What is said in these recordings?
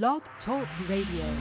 Blog Talk Radio.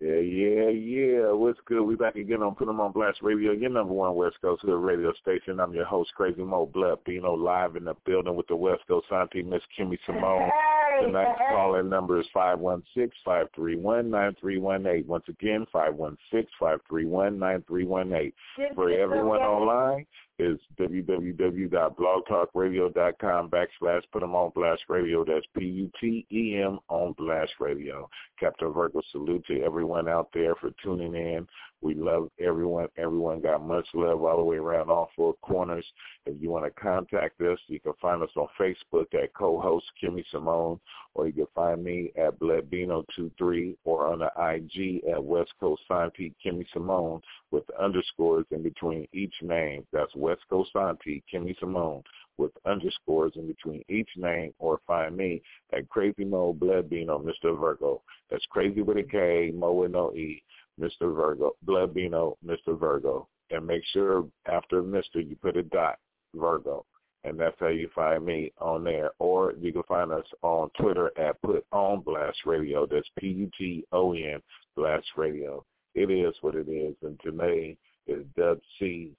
Yeah, yeah, yeah. What's good? We back again on Put 'em on Blast Radio, your number one West Coast Hood radio station. I'm your host, Crazy Mo Blood, Bino, live in the building with the West Coast Auntie, Miss Kimmy Simone. Tonight's calling number is 516-531-9318. Once again, 516-531-9318. For everyone online, is www.blogtalkradio.com backslash put 'em on blast radio. That's P-U-T-E-M on blast radio. Captain Virgo, salute to everyone out there for tuning in. We love everyone. Everyone got much love all the way around all four corners. If you want to contact us, you can find us on Facebook at co-host Kimmy Simone, or you can find me at Bledbino23 or on the IG at West Coast Santi Kimmy Simone with underscores in between each name. That's West Coast Santi Kimmy Simone with underscores in between each name or find me at Crazy Mo Bledbino, Mr. Virgo. That's crazy with a K, Mo with no E. Mr. Virgo, Bledbino, Mr. Virgo. And make sure after Mr. you put a dot, Virgo. And that's how you find me on there. Or you can find us on Twitter at Put On Blast Radio. That's P-U-T-O-N Blast Radio. It is what it is. And today is Dub C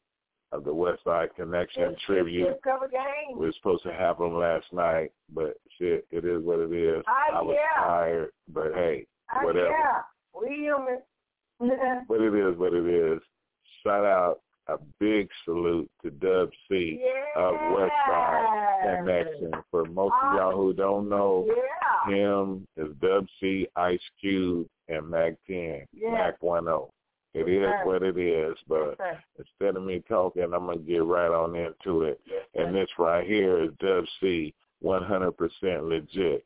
of the Westside Connection It's- tribute. it's. We were supposed to have them last night, but shit, it is what it is. Ah, I was yeah. tired, but hey, Ah, whatever. Yeah, we human. But it is what it is. Shout out a big salute to Dub C uh, of West Side Connection. For most of y'all who don't know, Yeah. him is Dub C, Ice Cube, and Mack 10, Yeah. Mack 10. It is what it is, but instead of me talking, I'm going to get right on into it. And this right here is Dub C, 100% legit.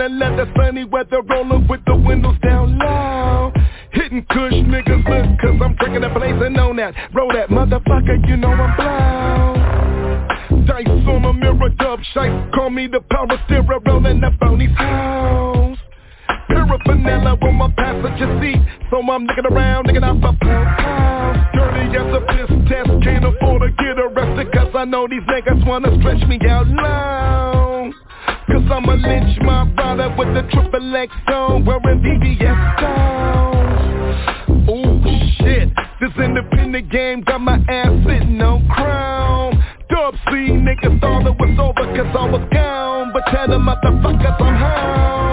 that leather, sunny weather, rolling with the windows down low. Hitting kush niggas, look, cause I'm drinking that blazing on that. Roll that motherfucker, you know I'm blown. Dice on a mirror, dub shice, call me the power steerer, rolling up on these house. Paraphernalia on my passenger seat, so I'm nicking around, nicking out my pound. Dirty as a piss test, can't afford to get arrested, cause I know these niggas wanna stretch me out long. Cause I'ma lynch my brother with the triple X stone, wearing VVS stones. Ooh, shit, this independent game got my ass sitting on crown. Dub C, niggas thought it was over cause I was gone, but tell them motherfuckers I'm home.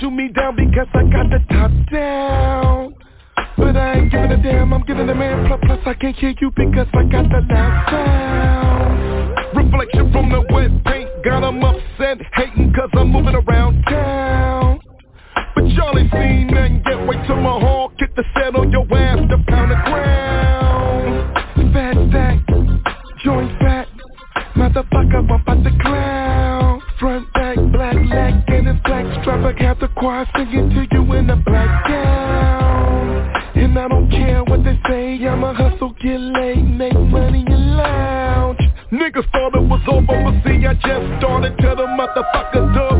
Shoot me down because I got the top down. But I ain't giving a damn, I'm giving a man plus plus I can't hear you because I got the loud sound. Reflection from the wet paint, got got 'em upset, hating cause I'm moving around town. But y'all ain't seen nothing yet, wait till my hawk get the set on your ass to pound choir singing to you in a black gown. And I don't care what they say, I'ma hustle, get laid, make money and lounge. Niggas thought it was over, but see I just started, tell the motherfucker dub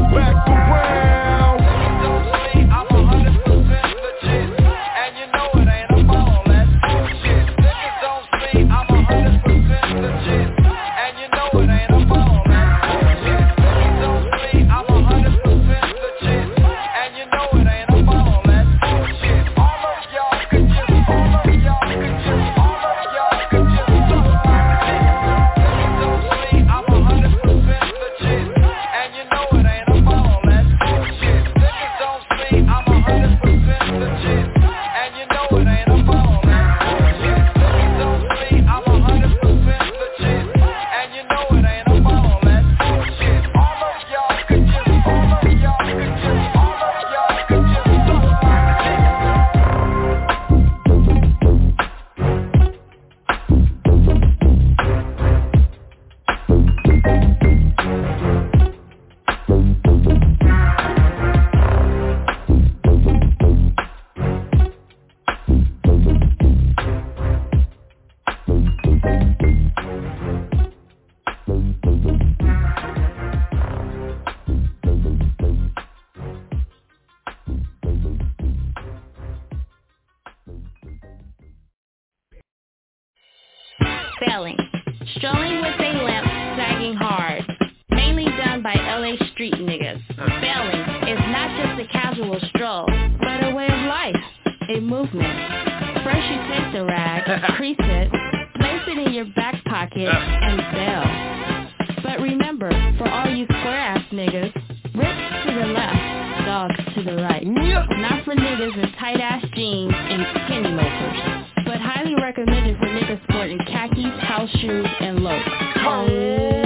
Strolling with a limp, sagging hard. Mainly done by LA street niggas. Failing is not just a casual stroll, but a way of life, a movement. First you take the rag, crease it, place it in your back pocket, and fail. But remember, for all you square-ass niggas, rip to the left, dogs to the right. Not for niggas in tight-ass jeans and skinny loafers recommended for niggas sporting khakis, house shoes, and loafs. Oh.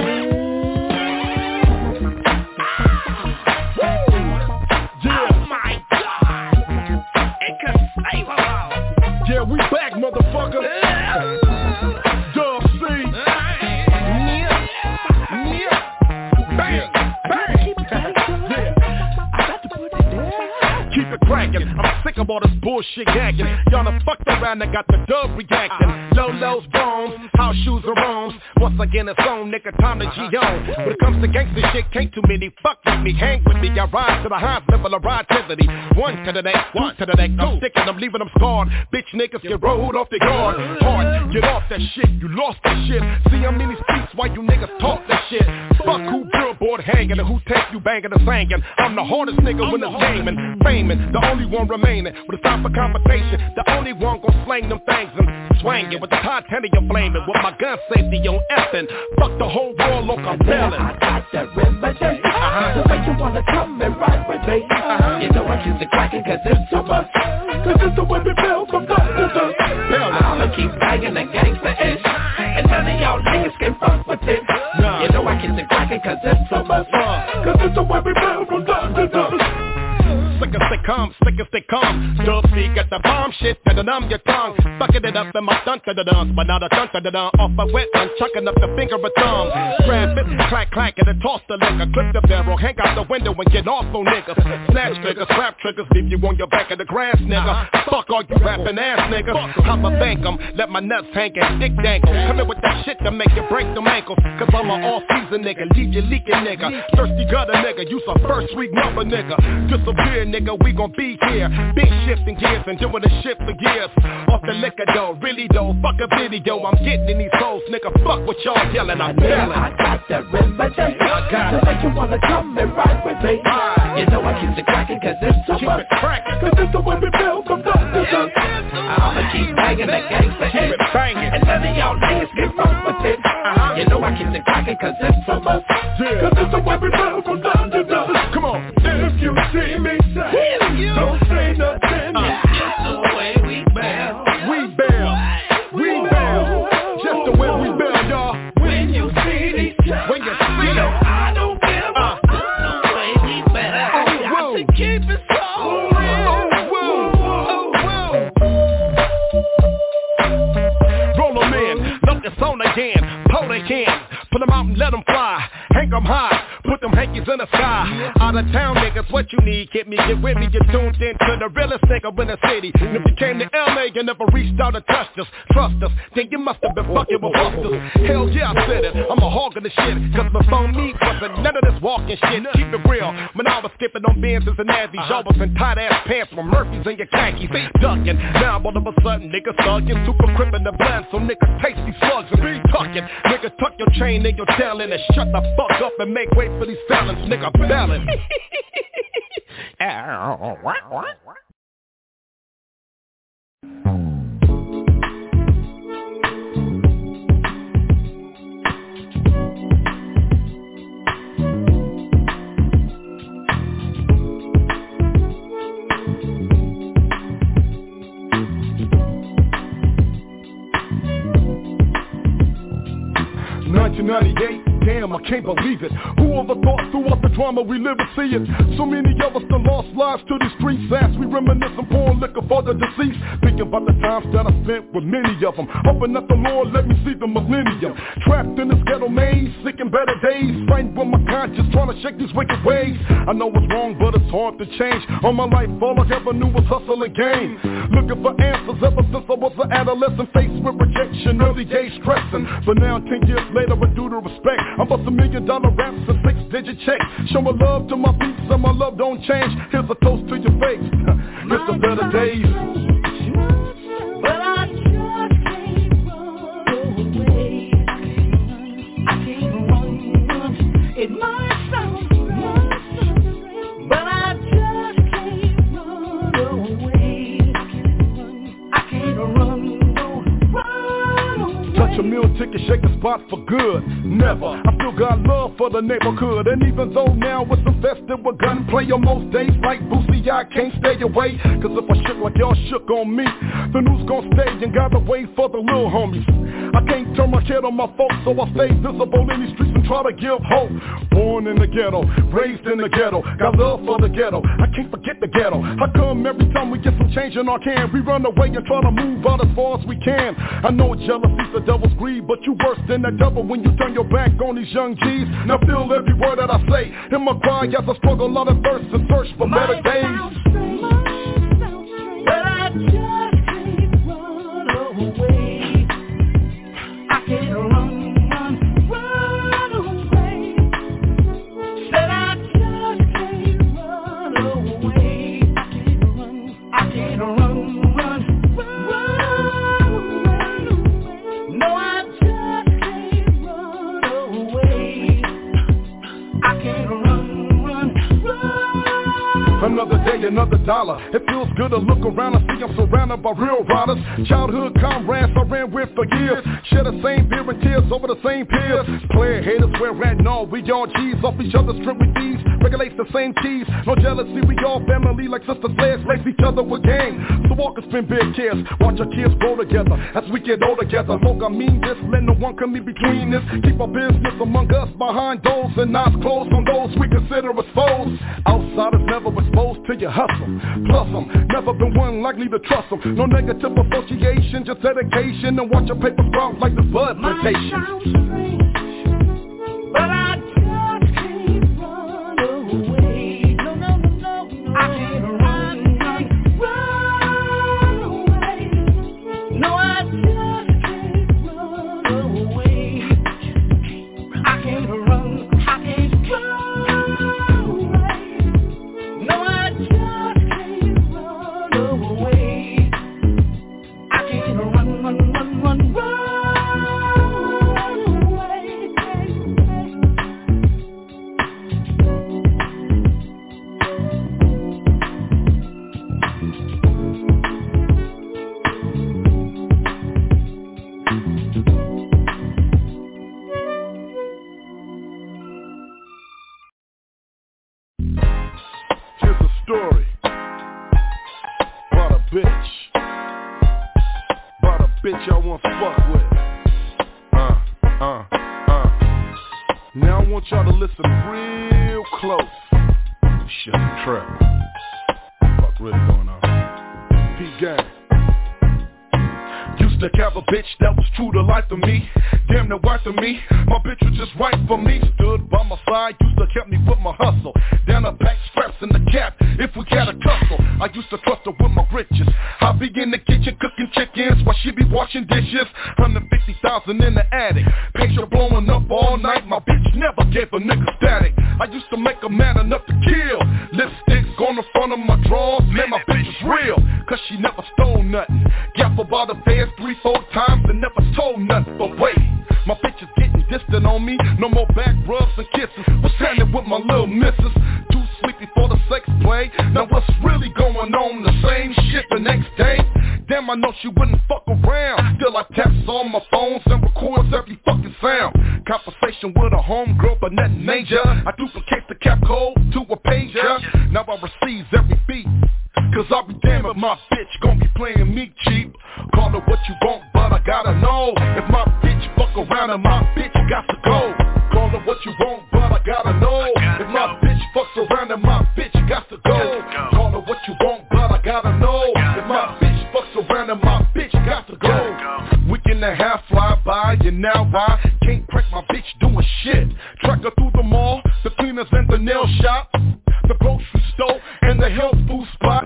sick of all this bullshit gagging. Y'all done fucked around and got the dub reacting. Lolo's bones, house shoes are roams. Once again, it's on, nigga, time to G-O. When it comes to gangster shit, can't too many fuck with me. Hang with me, I rise to the highest level of intensity. One to the next, one to the next. I'm sticking, them, leaving, them scarred. Bitch niggas get rolled off their guard. Hard, get off that shit, you lost that shit. See, how many streets while you niggas talk that shit. Fuck who billboard hanging and who take you banging and singing. I'm the hardest nigga when it's gaming, faming, the only one remaining. With but it's time for conversation, The only one gon' slang them things and swang it with the content of your flame blaming. With my gun safety on effing, fuck the whole world, look I'm telling. I got that remedy, uh-huh. the way you wanna come and ride with me. Uh-huh. You know I keep the cracking cause it's much cause it's the way we build from top to the I'ma keep banging the gangsta ish, and none of y'all niggas can fuck with it. You know I kiss the cracking cause it's super, cause it's the way we build from top to as they come, slick as they come. Dub C got the bomb shit, that'll numb your tongue. Sucking it up in my dun da da dun, but not a dun da da dun. Off my wet one, chucking up the finger of thumb. Grab it, clack clack, and then toss the liquor. Clip the barrel, hang out the window and get off on niggas. Snatch triggers, slap triggers, leave you on your back of the grass, nigga. Fuck all you rapping ass niggas. I'ma bank 'em, let my nuts hang and dick dangle. Come in with that shit to make you break them ankles. Cause I'm an all-season nigga, leave you leaking nigga. Thirsty gutter nigga, you some first week number nigga. Disappear nigga know we gon' be here. Big shifting gears and doing the shit for years. Off the liquor though, really though, fuck a video. I'm getting in these holes nigga. Fuck what y'all yelling, I'm telling. I got the got So make you wanna come and ride with me. Uh, you know I keep it crackin' cause it's so keep much. It crackin'. Cause it's the way we build from the system. I'ma keep banging the gangsta shit. And none of y'all niggas get wrong with it. Uh-huh. You know I keep it crackin' cause it's so much. Yeah. Cause it's the way we build. get me, get with me, You tuned in to the realest nigga in the city. And if you came to LA, you never reached out to touch us, trust us, then you must have been fucking with hustlers. Hell yeah, I said it, I'm a hog of the shit, cause before me wasn't none of this walking shit. Keep it real, when I was skipping on bands and Nazis, uh-huh. y'all was in tight ass pants from Murphy's and your khakis, ducking. Now all of a sudden, niggas thugging, super crippin' the blend, so niggas taste these slugs and be tucking. Niggas tuck your chain and your talent and shut the fuck up and make way for these felons, nigga, balance. What, what? Nineteen ninety eight Damn, I can't believe it. Who ever thought throughout the drama we live and see it? So many of us still lost lives to these streets. As we reminisce and pouring liquor for the deceased. Thinking about the times that I spent with many of them Hoping that the Lord let me see the millennium. Trapped in this ghetto maze, seeking better days. Fighting with my conscience, trying to shake these wicked ways. I know it's wrong, but it's hard to change. All my life, all I ever knew was hustle and game. Looking for answers ever since I was an adolescent Faced with rejection, early age stressing. But now, ten years later, with due to respect I'm bust a million dollar raps and six digit checks. Showing love to my peeps and my love don't change. Here's a toast to your face. It's the better days. But I A meal ticket, shake spot for good. Never. I still got love for the neighborhood. And even though now it's infested with gunplay on most days like Boosie, I can't stay away. Cause if I shook like y'all shook on me, the news gon' stay and gotta wait for the little homies. I can't turn my head on my folks, so I stay visible in these streets and try to give hope. Born in the ghetto, raised in the ghetto, got love for the ghetto. I can't forget the ghetto. How come every time we get some change in our can, we run away and try to move out as far as we can? I know jealousy's the devil's greed, but you worse than the devil when you turn your back on these young G's. Now feel every word that I say in my cry as I struggle out of thirst and search for better Might days. but I Another day, another dollar. It feels good to look around and see I'm surrounded by real riders. Childhood comrades I ran with for years. Share the same beer and tears over the same peers. Player haters, we're at all. We all G's off each other's with these. Regulates the same keys. No jealousy, we all family like sister slaves. Lace each other with game. So walk and spin big kids. Watch our kids grow together as we get older together. Look, I mean this. Let no one come in between this. Keep our business among us behind doors and eyes closed on those we consider as foes. Outsiders never exposed to your hustle. Plus them, never been one likely to trust them. No negative association, just dedication and watch your paper sprout like the bud plantation. but I me. Damn the wife to me. My bitch was just right for me. Stood by my side, used to help me with my hustle. Down the pack straps in the cap If we had a tussle. I used to trust her with my riches. I be in the kitchen cooking chickens While she be washing dishes. 150,000 in the attic. Picture blowing up all night. My bitch never gave a nigga static. I used to make a man enough to kill. Lipsticks on the front of my drawers. Man, my bitch is real She never stole nothing. Gap about the fans three, four times And never told nothing. But wait, my bitch is getting distant on me. No more back rubs and kisses. What's happening with my little missus? Too sleepy for the sex play. Now what's really going on? The same shit the next day damn, I know she wouldn't fuck around. Still I taps on my phones and records every fucking sound. Conversation with a homegirl, but nothing major. I duplicate the cap code to a pager. Now I receive every beat. Cause I'll be damned if my bitch gon' be playing me cheap. Call her what you want, but I gotta know. If my bitch fuck around and my bitch got to go. Call her what you want, but I gotta know. If my bitch fucks around and my bitch got to go. Call her what you want, but I gotta know. Bitch and my bitch got to go. Week and a half fly by, and now I can't press my bitch doing shit. Track her through the mall, the cleaners and the nail shop, the grocery store and the health food spot.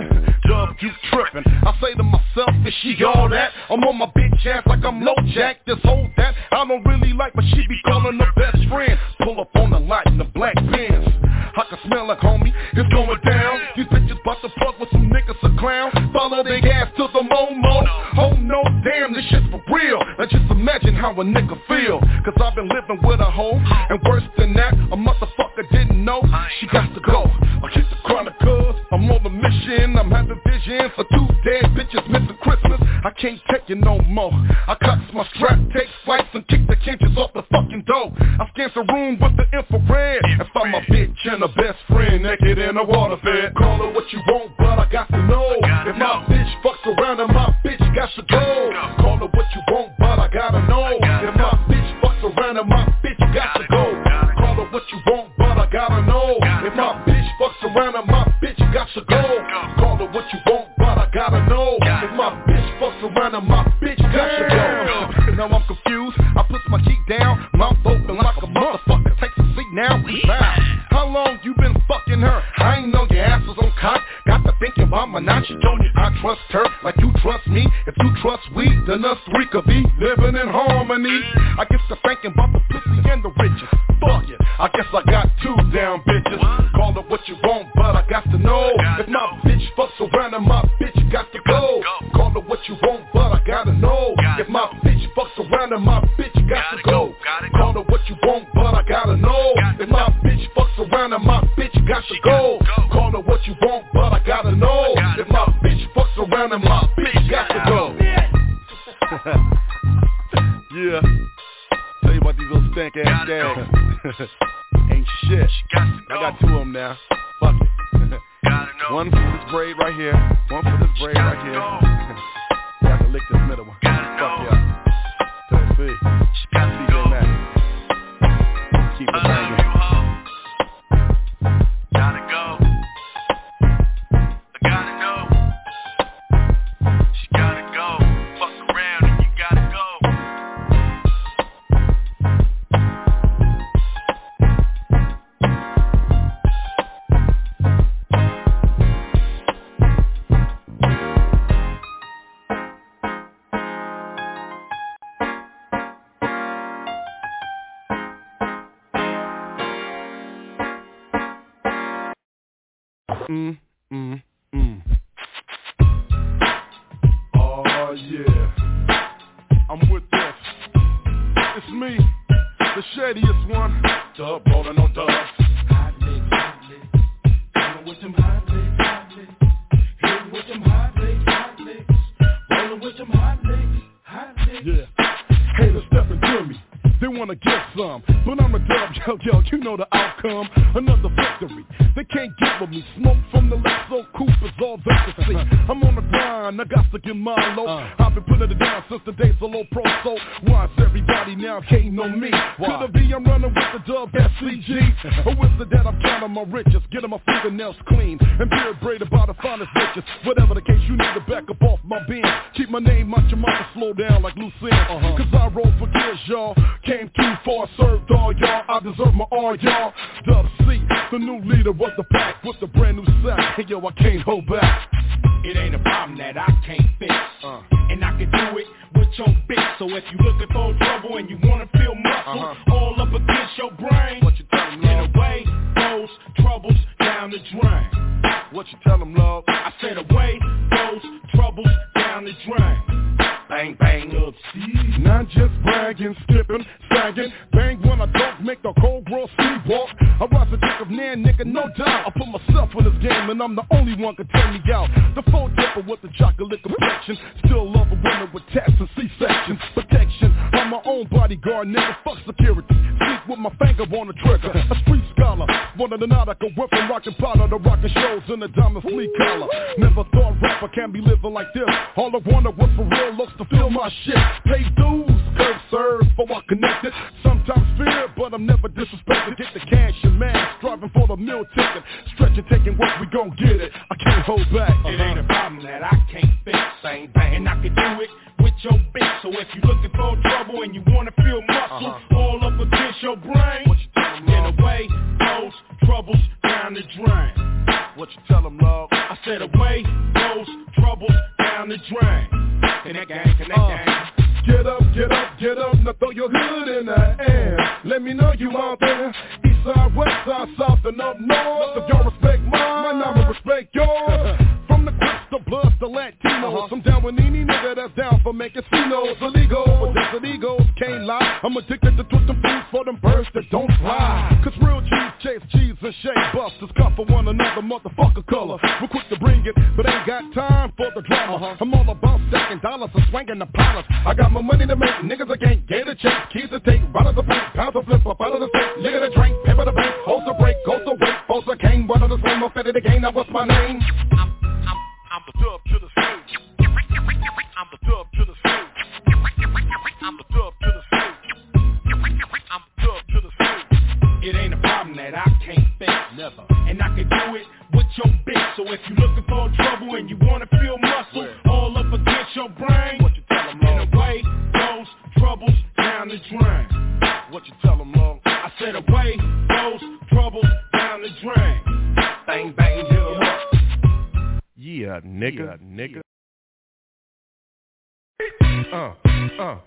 Dub, you trippin'. I say to myself, is she all that? I'm on my bitch ass like I'm low jack. This whole that I don't really like, but she be calling her best friend. Pull up on the lot in the black Benz. I can smell like homie, it's going down. These bitches bout to fuck with some niggas a clown. Follow their ass to the Momo. Oh no, damn, this shit's for real. Now just imagine how a nigga feel. Cause I've been living with a hoe. And worse than that, a motherfucker didn't know. She got to go. I keep the chronicles. I'm on a mission. I'm having vision for two dead bitches missing Christmas. I can't take it no more. I cuts my strap, take flights, and kick the hinges off the fucking door. I scan the room with the infrared. And find my bitch and her best friend naked in a water bed. Call her what you want, but I got to know. If my bitch fucks around and my bitch got to go. Call her what you want, but I gotta know. If my bitch fucks around and my bitch got to go. Call her what you want, but I gotta know. If my bitch fucks around and my bitch got to go. Call her what you want, but I gotta know. If my bitch fucks around and my bitch got to go. Now I'm confused. I put my cheek down, mouth open like a motherfucker. Take a seat now. How long you been fucking her? I ain't know your ass was on cock. Got to thinking about my told me I trust her like you trust me. If you trust we, then us three could be living in harmony. I guess to thinking about the pussy and the riches. Fuck it. I guess I got two down bitches. Call it what you want, but I got to know. If my bitch fucks around and my bitch got to go. Call it what you want, but I gotta know. If my bitch fucks around and my bitch got go. Own bodyguard, nigga. Fuck security. Sleep with my finger on the trigger. A street scholar, one of the nautical weapon rockin' powder, the rockin' shows in the diamond sleeve collar. Never thought rapper can be living like this. All I wanted was for real looks to feel my shit. Pay dues, curve serve, for I connected. Sometimes fear, but I'm never disrespected. Get the cash and man, striving for the meal ticket. Stretching, taking work, we gon' get it. I can't hold back. It ain't a problem that I can't fix. Same thing, I can do it with your bitch. So if you're looking for trouble and you wanna feel muscle uh-huh. all up against your brain, what you tell them, then away goes troubles down the drain. What you tell them, love? I said away goes troubles down the drain. Connect gang, connect Uh. gang. Get up, get up, get up, now throw your hood in the air. Let me know you out there. East side, west side, south, and up north. If y'all respect mine, I'ma respect yours. From the Crips, the Bloods, the Latinos. I'm down with any nigga that's down for making casinos illegal. But desert egos can't lie. I'm addicted to twisting food for them birds that don't fly. Cause real G's chase cheese and shake busters. Cut for one another, motherfucker color. We're quick to bring it, but ain't got time for the drama. I'm all about stacking dollars and swinging the palace. I got my money to make, niggas I can't get a check. Keys to take, bottles of paint, pounds of flip up out of the state. Nigga to drink, paper to bank, hoes to break, goes to wait, foes to cane, one of the same, no fed of the game, now what's my name? I'm, I'm, the dub to the stage. I'm the dub to the stage. I'm the dub to the stage. I'm the dub to the stage. It ain't a problem that I can't fix. Never. And I can do it with your bitch. So if you're looking for trouble and you wanna feel muscle all up against your brain, What you tell them, love? away goes troubles down the drain. What you tell them, love? I said away goes troubles down the drain. Bang bang, hit Yeah, nigga, nigga. Uh, uh,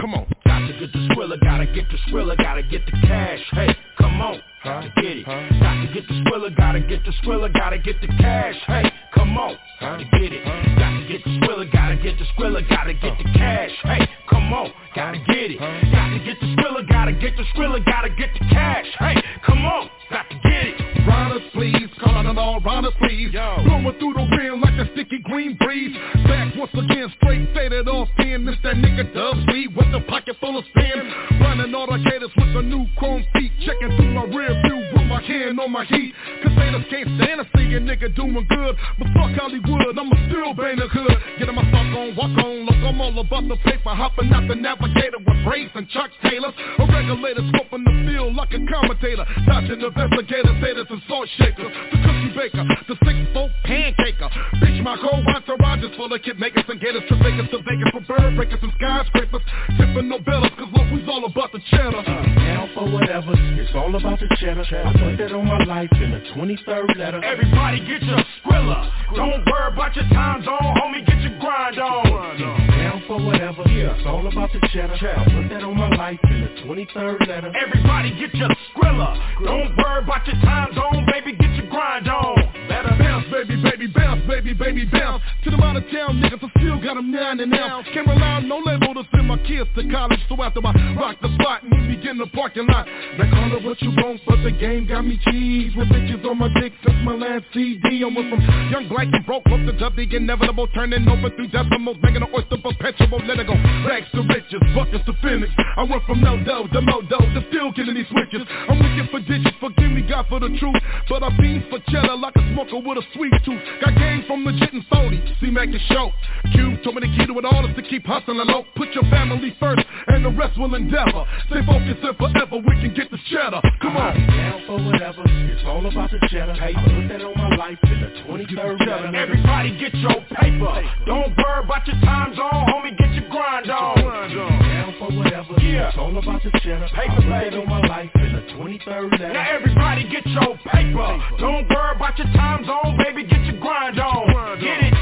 come on. Got to get the skrilla, gotta get the skrilla, gotta get the cash. Hey, come on, gotta get it. Got to get the skrilla, gotta get the skrilla, gotta get the cash. Hey, come on, gotta get it. Got to get the skrilla, gotta get the skrilla, gotta get the cash. Hey, come on, gotta get it. Got to get the skrilla, gotta get the skrilla, gotta get the cash. Hey, come on, got to get it. Riders, please, calling it all riders, please. Blowing through the wind like a sticky green breeze. Back once again, straight faded off in. This that nigga Dub Sweet with the pocket full of spin. Running all the autocators with a new chrome feet. Checking through my rear view with my hand on my heat. Cause haters can't stand a nigga doing good. But fuck Hollywood, I'ma still bang the hood. Getting my stock on, walk on. Look, I'm all about the paper. Hopping out the navigator with braids and Chuck Taylors. A regulator scoping the field like a commentator. Dodging investigators, haters and salt shakers. The cookie baker, the six-foot pancaker. Bitch, my whole entourage is full of kid makers and gators to Vegas to Vegas for bird breakers and skyscrapers. Tipping no bells, cause look, we's all about the cheddar. Uh, Down for whatever, it's all about the cheddar. I put that on my life in the 23rd letter. Everybody get your skrilla. Don't worry about your time zone, homie, get your grind on. Down for whatever, yeah, it's all about the cheddar. I put that on my life in the 23rd letter. Everybody get your skrilla. Don't worry about your time zone, baby, get your grind on. Bounce, baby, baby, bounce, baby, baby, bounce. To them out of town niggas, I still got them nine and out. Can't rely on no label to send my kids to college. So after I rock the spot and begin the parking lot. Now call it what you want, but the game got me cheese. With bitches on my dick since my last CD. I went from young black and broke up to the inevitable. Turning over three decimals, making an oyster perpetual. Let it go. Rags to riches, buckets to finish. I went from no dough to mo dough to still killing these switches. I'm looking for digits, forgive me God for the truth. But I beans for cheddar like a smoker with a sweet tooth. Got game from legit and phony. See Mack and show. Cube told me the key to it all is to keep hustling low. Put your family first and the rest will endeavor. Stay focused and forever we can get the cheddar. Come on. Down for whatever, it's all about the cheddar. Hey, I put that on my life in the 23rd letter. Everybody get your paper. Don't worry about your time zone, homie, get your grind on. Down for whatever, yeah, it's all about the cheddar. Paper, that on my life in the 23rd letter. Now everybody get your paper. Don't worry about your time zone, baby, get your grind on. Get it,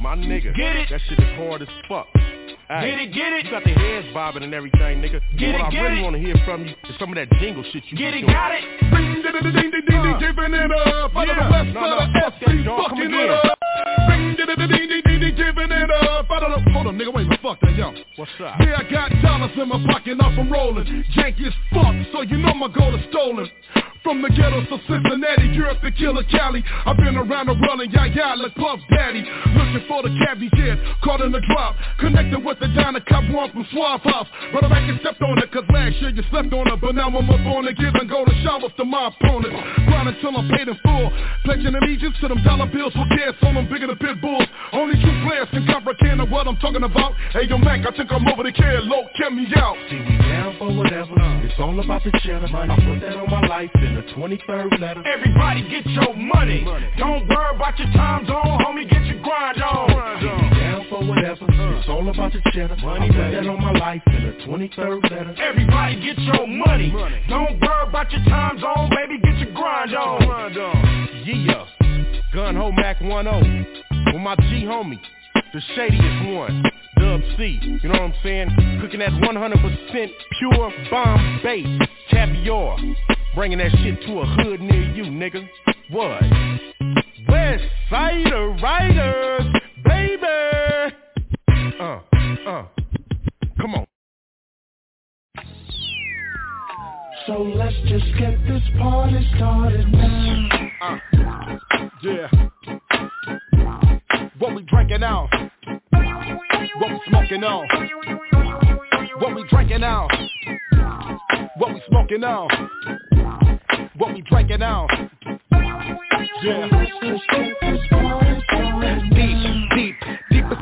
My nigga. Get it. That shit is hard as fuck. Hey, get it, get it. You got the heads bobbing and everything, nigga. Get what it, I get really it. want to hear from you is some of that jingle shit you Get it, doing. got it. Ding, ding, ding, ding, ding, ding, giving it up. Out of the Yeah. west No, side no, of that, fucking it up. Ding, ding, ding, ding, ding, ding, ding, giving it up. Out of the, hold on, nigga, wait fuck that, yo. What's up? Yeah, I got dollars in my pocket, off from rolling. Janky as fuck, so you know my gold is stolen. From the ghettos to Cincinnati, Europe to Killer Cali. I've been around the world and yeah, yeah, like Puff Daddy. Looking for the cabbie kid, caught in the drop Connected with the Donna Cop one from Suave House Brother, I can stepped on it, cause last year you slept on it. But now I'm up on it, giving golden showers to my opponents Grinding till I'm paid in full. Pledging allegiance to them dollar bills with gas on them bigger than pit bulls. Only true players can comprehend what I'm talking about. Hey yo Mack, I think I'm over the care, low, get me out. See, we down for whatever. It's all about the cheddar I put that on my life in the 23rd letter Everybody get your money. Don't worry about your time zone, homie. Get your grind on. Down for whatever It's all about the cheddar I put that on my life in the 23rd letter Everybody get your money. Don't worry about your time zone, baby. Get your grind on. Yeah, Gun Ho Mack 1-0 With my G homie The shadiest one Dub C, you know what I'm saying? Cooking that 100% pure bomb Bombay caviar Bringing that shit to a hood near you, nigga What? West Sider Riders, baby Uh, uh, come on So let's just get this party started now. Uh, yeah. What we drinking now? What we smoking on? What we drinking now? What we smoking on? What we drinking now? Yeah.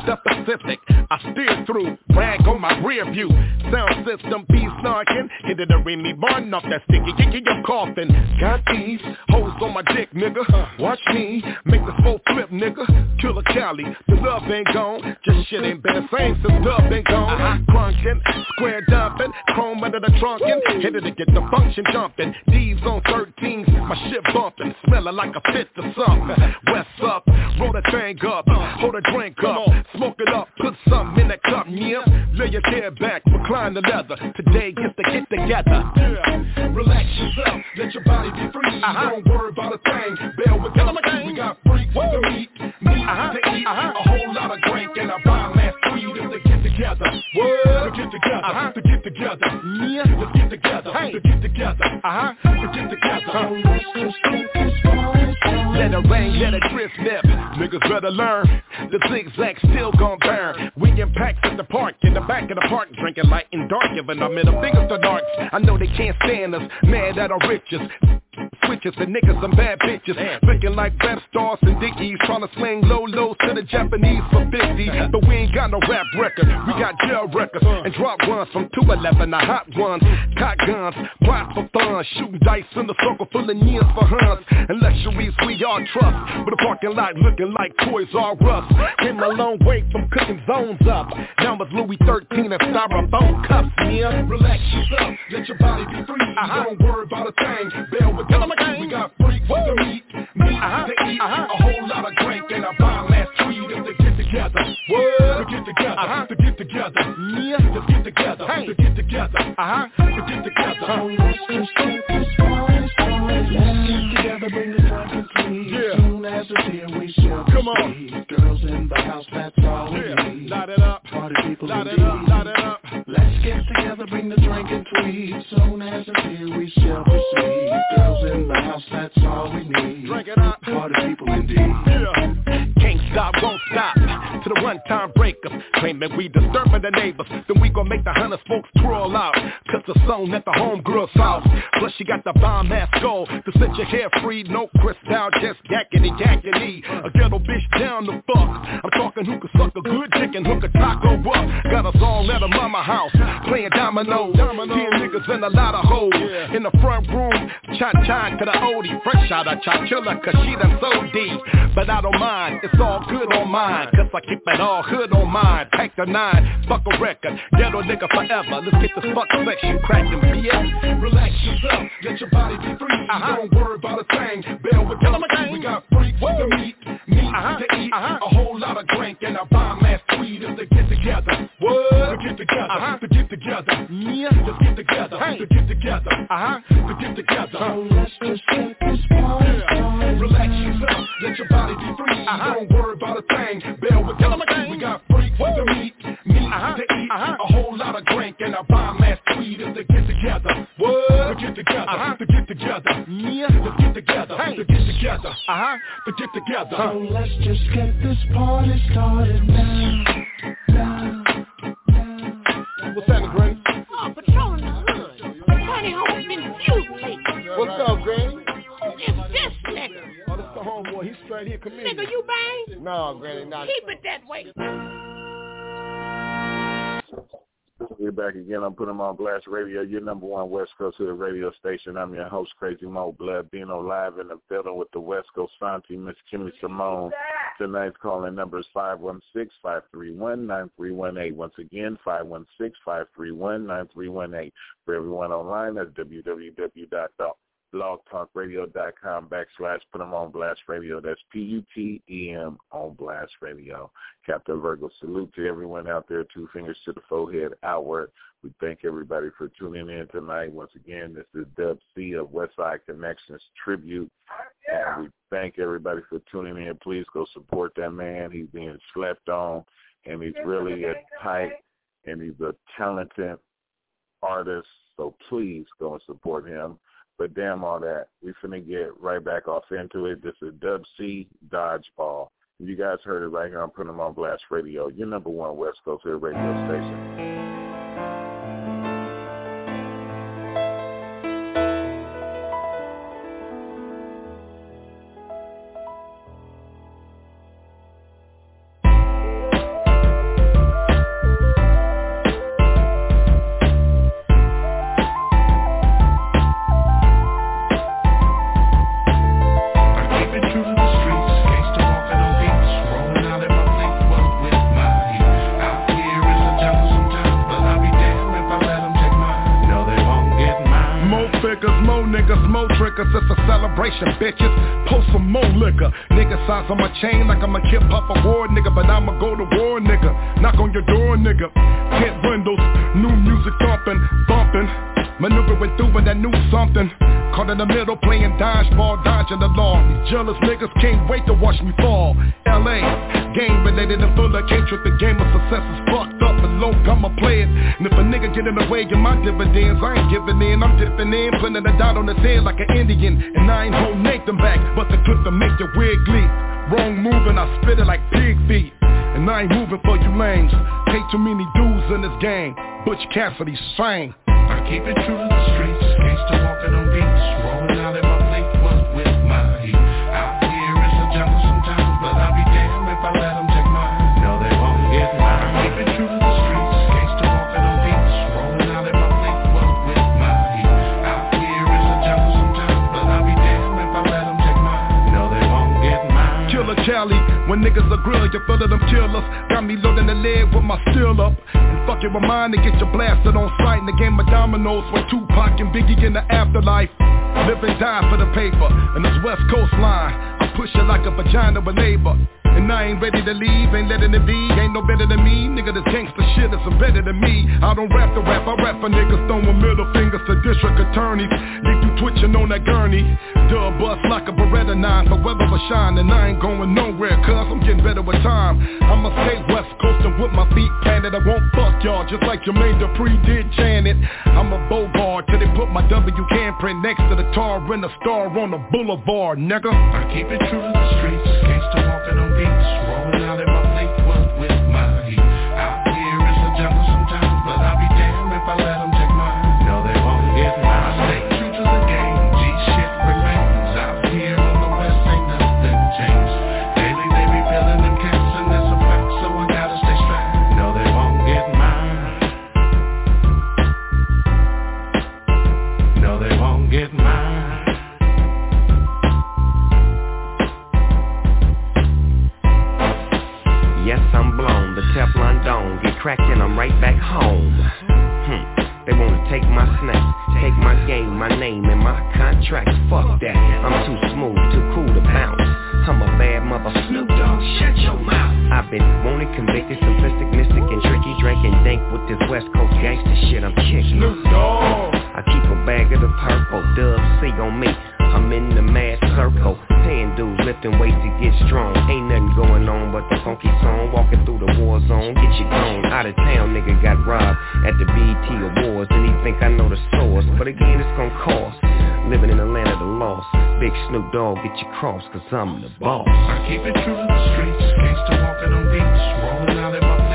Deep, deep, deepest of Pacific. I steer through, brag on my rear view. Sound system be snarking. Hit it a me burn off that sticky, kicking your coffin. Got these hoes on my dick, nigga. Watch me make this full flip, nigga. Killer Cali, the love ain't gone. Just shit ain't been the same since dub been gone. Uh-huh. Crunking, square dumping, chrome under the trunkin'. Hit it to get the function jumpin'. D's on 13s, my shit bumpin', Smelling like a fit or something. West up, roll the thing up, hold a drink up, smoke it up, put something in that cup, yeah. Lay your head back, recline the leather. Today gets the get together. Yeah. Relax yourself, let your body be free. Uh-huh. Don't worry about a thing. Bell with them, we got freaks to meet, meat uh-huh. to eat, uh-huh. a whole lot of drink and a ass weed if they get together. What? To get together, uh-huh. to get together. Yeah. Let's get together, hey. to get together. Uh-huh. To get together. Let it rain, let it drip, nip. Niggas better learn. The zigzag still gon' burn. We in packs at the park, in the back of the park, drinking light and dark, giving our middle fingers to darks. I know they can't stand us, mad at our riches. Switches and niggas and bad bitches. Looking like rap stars and dickies. Trying to sling low lows to the Japanese for 50 But we ain't got no rap record We got jail records And drop ones from 211 The hot ones. Cock guns for fun Shooting dice in the circle full of years for huns. And luxuries we all trust. But the parking lot looking like Toys R Us. Came a long way from cooking zones up. Now it's Louis 13 and styrofoam cups Yeah Relax yourself Let your body be free. Uh-huh. Don't worry about a thing. With them we got freaks to meet, meat uh-huh. to eat, uh-huh. a whole lot of drink and a bomb ass tweed if they get together. What? To get together, uh-huh. to get together. Yeah. To get together, hey. to get together. Uh-huh. To get together. So let's just get this party started. Let's get together, bring the drink and tweed. Yeah. Soon as it's here, we shall Come on. Girls in the house, that's all we need. Light it up. Party people Light it up. Light it up. Let's get together, bring the drink and tweed. Soon as it's here, we shall proceed. Girls in the house, that's all we need. Drink it up. Party people indeed. Yeah. Can't stop, won't stop. To the one-time breakup, claiming we disturbing the neighbors. Then we gon' make the hundred folks twirl out. Cause the song at the homegirl's house. Plus she got the bomb ass goal to set your hair free. No crystal, just yakety yakety. A ghetto bitch down the fuck. I'm talking who can suck a good dick and hook a taco up. Got us all at a mama house, playing dominoes. Ten niggas and a lot of hoes. In the front room, cha-cha to the oldie. Fresh out of Chachilla, cause she done so deep. But I don't mind, it's all good on mine. Cause I keep it all hood on mine. Pack the nine, fuck a record. Ghetto nigga forever. Let's get this fuck section cracking, BS. Relax yourself, let your body be free. Uh-huh. Don't worry about a thing. Bell with them, we got freaks to meet, meat Uh-huh. to eat, Uh-huh. a whole lot of drink and a bomb ass tweed if they get together. What? To get together, Uh-huh. to get together. Yeah. Let's get together, Hey. to get together. Uh-huh. To get together. So let's just get this party started. Relax yourself, let your body be free. Uh-huh. Don't worry about a thing. Bell with them, we got freaks to meet, meat Uh-huh. to eat, Uh-huh. a whole lot of drink and a bomb ass tweed if they get together. What? To get together, uh-huh. to get together. Yeah. Let's get together, hey. to get together. Uh-huh. To get together. So let's just get this party started now. Now. now. What's happening, Granny? Oh, patrolling the hood. Honey, home's been cute What's up, Granny? It's this nigga. Oh, that's the homeboy. He's straight here. Come here. Nigga, you bang? No, Granny, not. Keep it that way. We're back again. I'm putting them on Blast Radio, your number one West Coast Hood radio station. I'm your host, Crazy Mo Blood, being live in the building with the West Coast Santi, Miss Kimmy Simone. Tonight's calling number is 516-531-9318. Once again, 516-531-9318. For everyone online, that's www.blogtalkradio.com backslash put them on Blast Radio. That's P-U-T-E-M on Blast Radio. Captain Virgo, salute to everyone out there. Two fingers to the forehead outward. We thank everybody for tuning in tonight. Once again, this is Dub C of Westside Connections Tribute. And we thank everybody for tuning in. Please go support that man. He's being slept on, and he's really a tight, and he's a talented artist. So please go and support him. But damn all that. We finna get right back off into it. This is Dub C Dodgeball. You guys heard it right here. I'm putting them on Blast Radio, your number one West Coast radio station. Bitches. Post some more liquor. Nigga size on my chain like I'm a hip hop award nigga, but I'ma go to war nigga. Knock on your door nigga. Can't windows, new music thumping, bumping. Maneuvering through when I knew something. Caught in the middle playing dodgeball, dodging the law. Jealous niggas can't wait to watch me fall. LA, game related and full of trip the game a nigga get in the my dividends, I ain't giving in, I'm dipping in, putting a dot on his head like an Indian. And I ain't hold Nathan back, but the clip to make your wig leak. Wrong move and I spit it like pig feet. And I ain't moving for you lames. Hate too many dudes in this gang. Butch Cassidy sang. I keep it true to the streets, gangsta walking on beats, rolling when niggas are grill, you feel them killers. Got me loading the leg with my steel up. And fuck with mine to get you blasted on sight in the game of dominoes with Tupac and Biggie in the afterlife. Live and die for the paper, and this West Coast line. I push it like a vagina with labor. And I ain't ready to leave, ain't letting it be. Ain't no better than me, nigga. This gangsta shit is better than me. I don't rap the rap, I rap for niggas throwing middle fingers to district attorneys. Leave you twitching on that gurney. Dub bust like a Beretta 9, forever for shine. And I ain't going nowhere, cuz I'm getting better with time. I'ma stay West Coast and with my feet planted. I won't fuck y'all, just like Jermaine Dupri did Janet. I'm a Bogart till they put my W print next to the tar and the star on the boulevard, nigga. I keep it true to the streets, gangsta beats, the Teflon dome. Get cracked and I'm right back home. Hmm. They wanna take my snaps Take my game, my name, and my contract. Fuck that, I'm too smooth, too cool to bounce I'm a bad mother. Snoop Dogg, shut your mouth. I've been wanted, convicted, simplistic, mystic, and tricky. Drinking dank with this West Coast gangster shit. I'm kicking. Snoop Dogg. I keep a bag of the purple, dub C on me I'm in the mad circle Paying dues, lifting weights to get strong Ain't nothing going on but the funky song Walking through the war zone, get you gone Out of town nigga got robbed at the BET Awards And he think I know the source But again it's gonna cost. Living in the land of the lost. Big Snoop Dogg, get your cross, cause I'm the boss. I keep it true to the streets, gangsta walking on beats, rolling out in my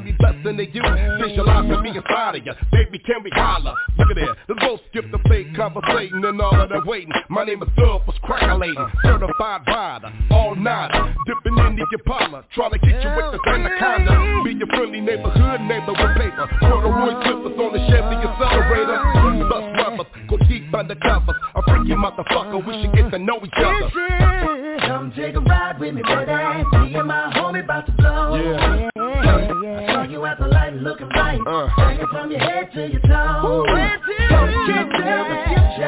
Freaky thoughts got me busting at you. Me inside of you. Baby, can we holler? Look at that. Let's go skip the fake conversating and all of that waiting. My name is Dub, was crackalating. Certified rider, all nighter. Dipping into your parlor, trying to get you with the anaconda. Be your friendly neighborhood neighbor with paper. Corduroy slippers on the Chevy accelerator. Bust rubbers, go deep under covers. A freaky motherfucker, we should get to know each other. Come take a ride with me, baby. Me and my homie about to blow. Yeah. I saw you at the light looking right. Uh. Hanging from your head to your toes. Tell the future.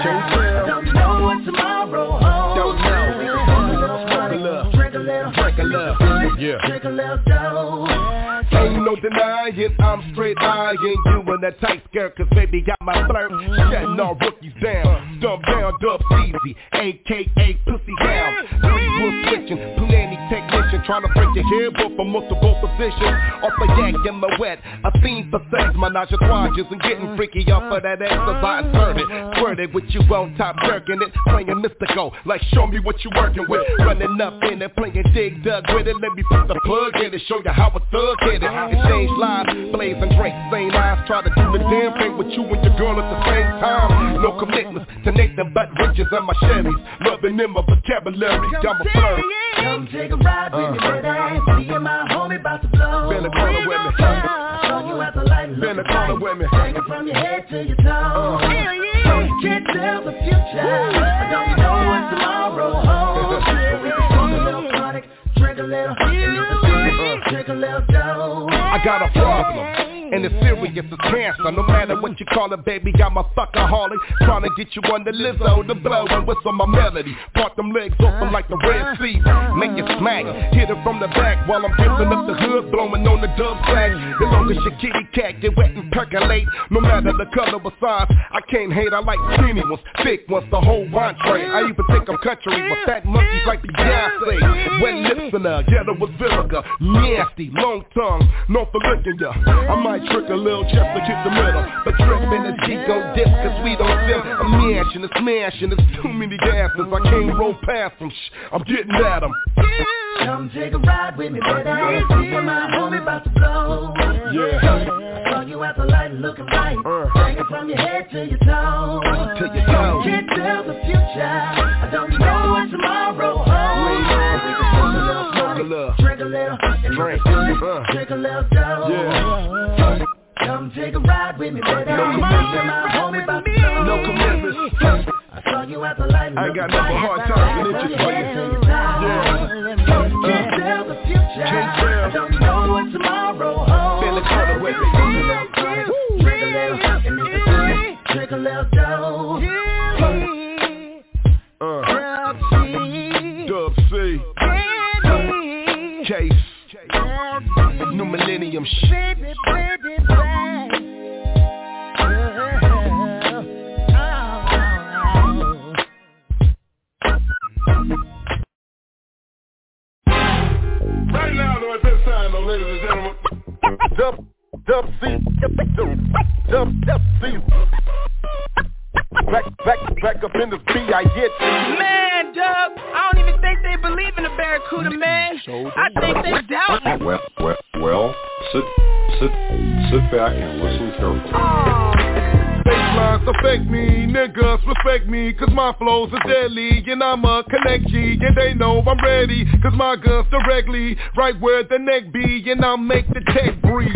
Can't tell. Don't know what tomorrow holds. Don't know. We smoke a little Drink a little. Drink a little. Drink a little. Yeah. Drink a little dough. Ain't no denying, I'm straight eyeing you in that tight skirt, cause baby got my flirt. Shutting all rookies down, dumb down, dub easy, aka pussy down. Three switching, plenty technician, trying to break your but from multiple positions. Off the yak in the wet, a theme for sex, menage a twages, and getting freaky off of that exercise inserted. Squirted with you on top, jerking it, playing mystical, like show me what you working with. Running up in it, playing dig dug with it, let me put the plug in it, show you how a thug hit it. Exchange lives, blazing drinks, same eyes, try to do the damn thing with you and your girl at the same time. No commitments to Nathan but riches and my Chevys, loving in my vocabulary, got my flirt. Come take a ride with me, baby. Me and my homie about to blow. Been a corner with me. I you at the light Been a looking corner with me. Hanging from your head to your toes. Uh-huh. Can't tell the future. I don't know what tomorrow holds. But we can smoke a little chronic, drink a little, and if it's sweet, drink a little dough. I got a problem, and it's serious as cancer. No matter what you call it, baby, I'm a fuckaholic. Trying to get you on the Lizzo, the blow, and whistle my melody. Part them legs open uh-huh. like the Red Sea. Uh-huh. Make it smack, hit it from the back while I'm dipping up the hood, blowing on the dub sack. The longer your kitty cat get wet and percolate, no matter the color or size, I can't hate. I like skinny ones, thick ones, the whole tray. I even think I'm country with fat monkeys like Beyonce. Wet lips in her, ghetto with vinegar, nasty, long tongue, known for licking ya. I might trick a little just to get the middle, but is G gon' dip, cause we don't sim. I'm mashing, it's smashing, it's too many gases. I can't roll past them, shh, I'm getting at them. Come take a ride with me, baby. And my homie about to blow. Yeah. Saw you at the light looking right. Uh. Hanging from your head to your toes. To your toes. Can't tell the future. I don't know what tomorrow holds. Little, Smoke a little. drink a little, and Drink. if it's Uh. drink a little dough. Yeah. Come take a ride with me, baby. No Me commitment. and my homie about to. No commitments. I saw you at the light I ain't got looking nothing hard times than Hanging itches from for you. head to your toes. Can't tell the future. Can't tell. I don't know what tomorrow holds. Feel the corner with me. Drink a little, and if it's good, drink a little dough. Uh, Dub New Millennium shit. Right now, though, at this time, though, ladies and gentlemen, Dub, Dub C, Dub, Dub, Dub C. Back, back, back up in the B, I get you. Man, Dub, I don't even think they believe in the Barracuda, man. I think they doubt me. Well, well, well, sit, sit, sit back and listen carefully. Oh, Bass affect me Niggas respect me Cause my flows are deadly And I'm a connect G And they know I'm ready Cause my guns directly Right where the neck be And I'll make the tech breathe.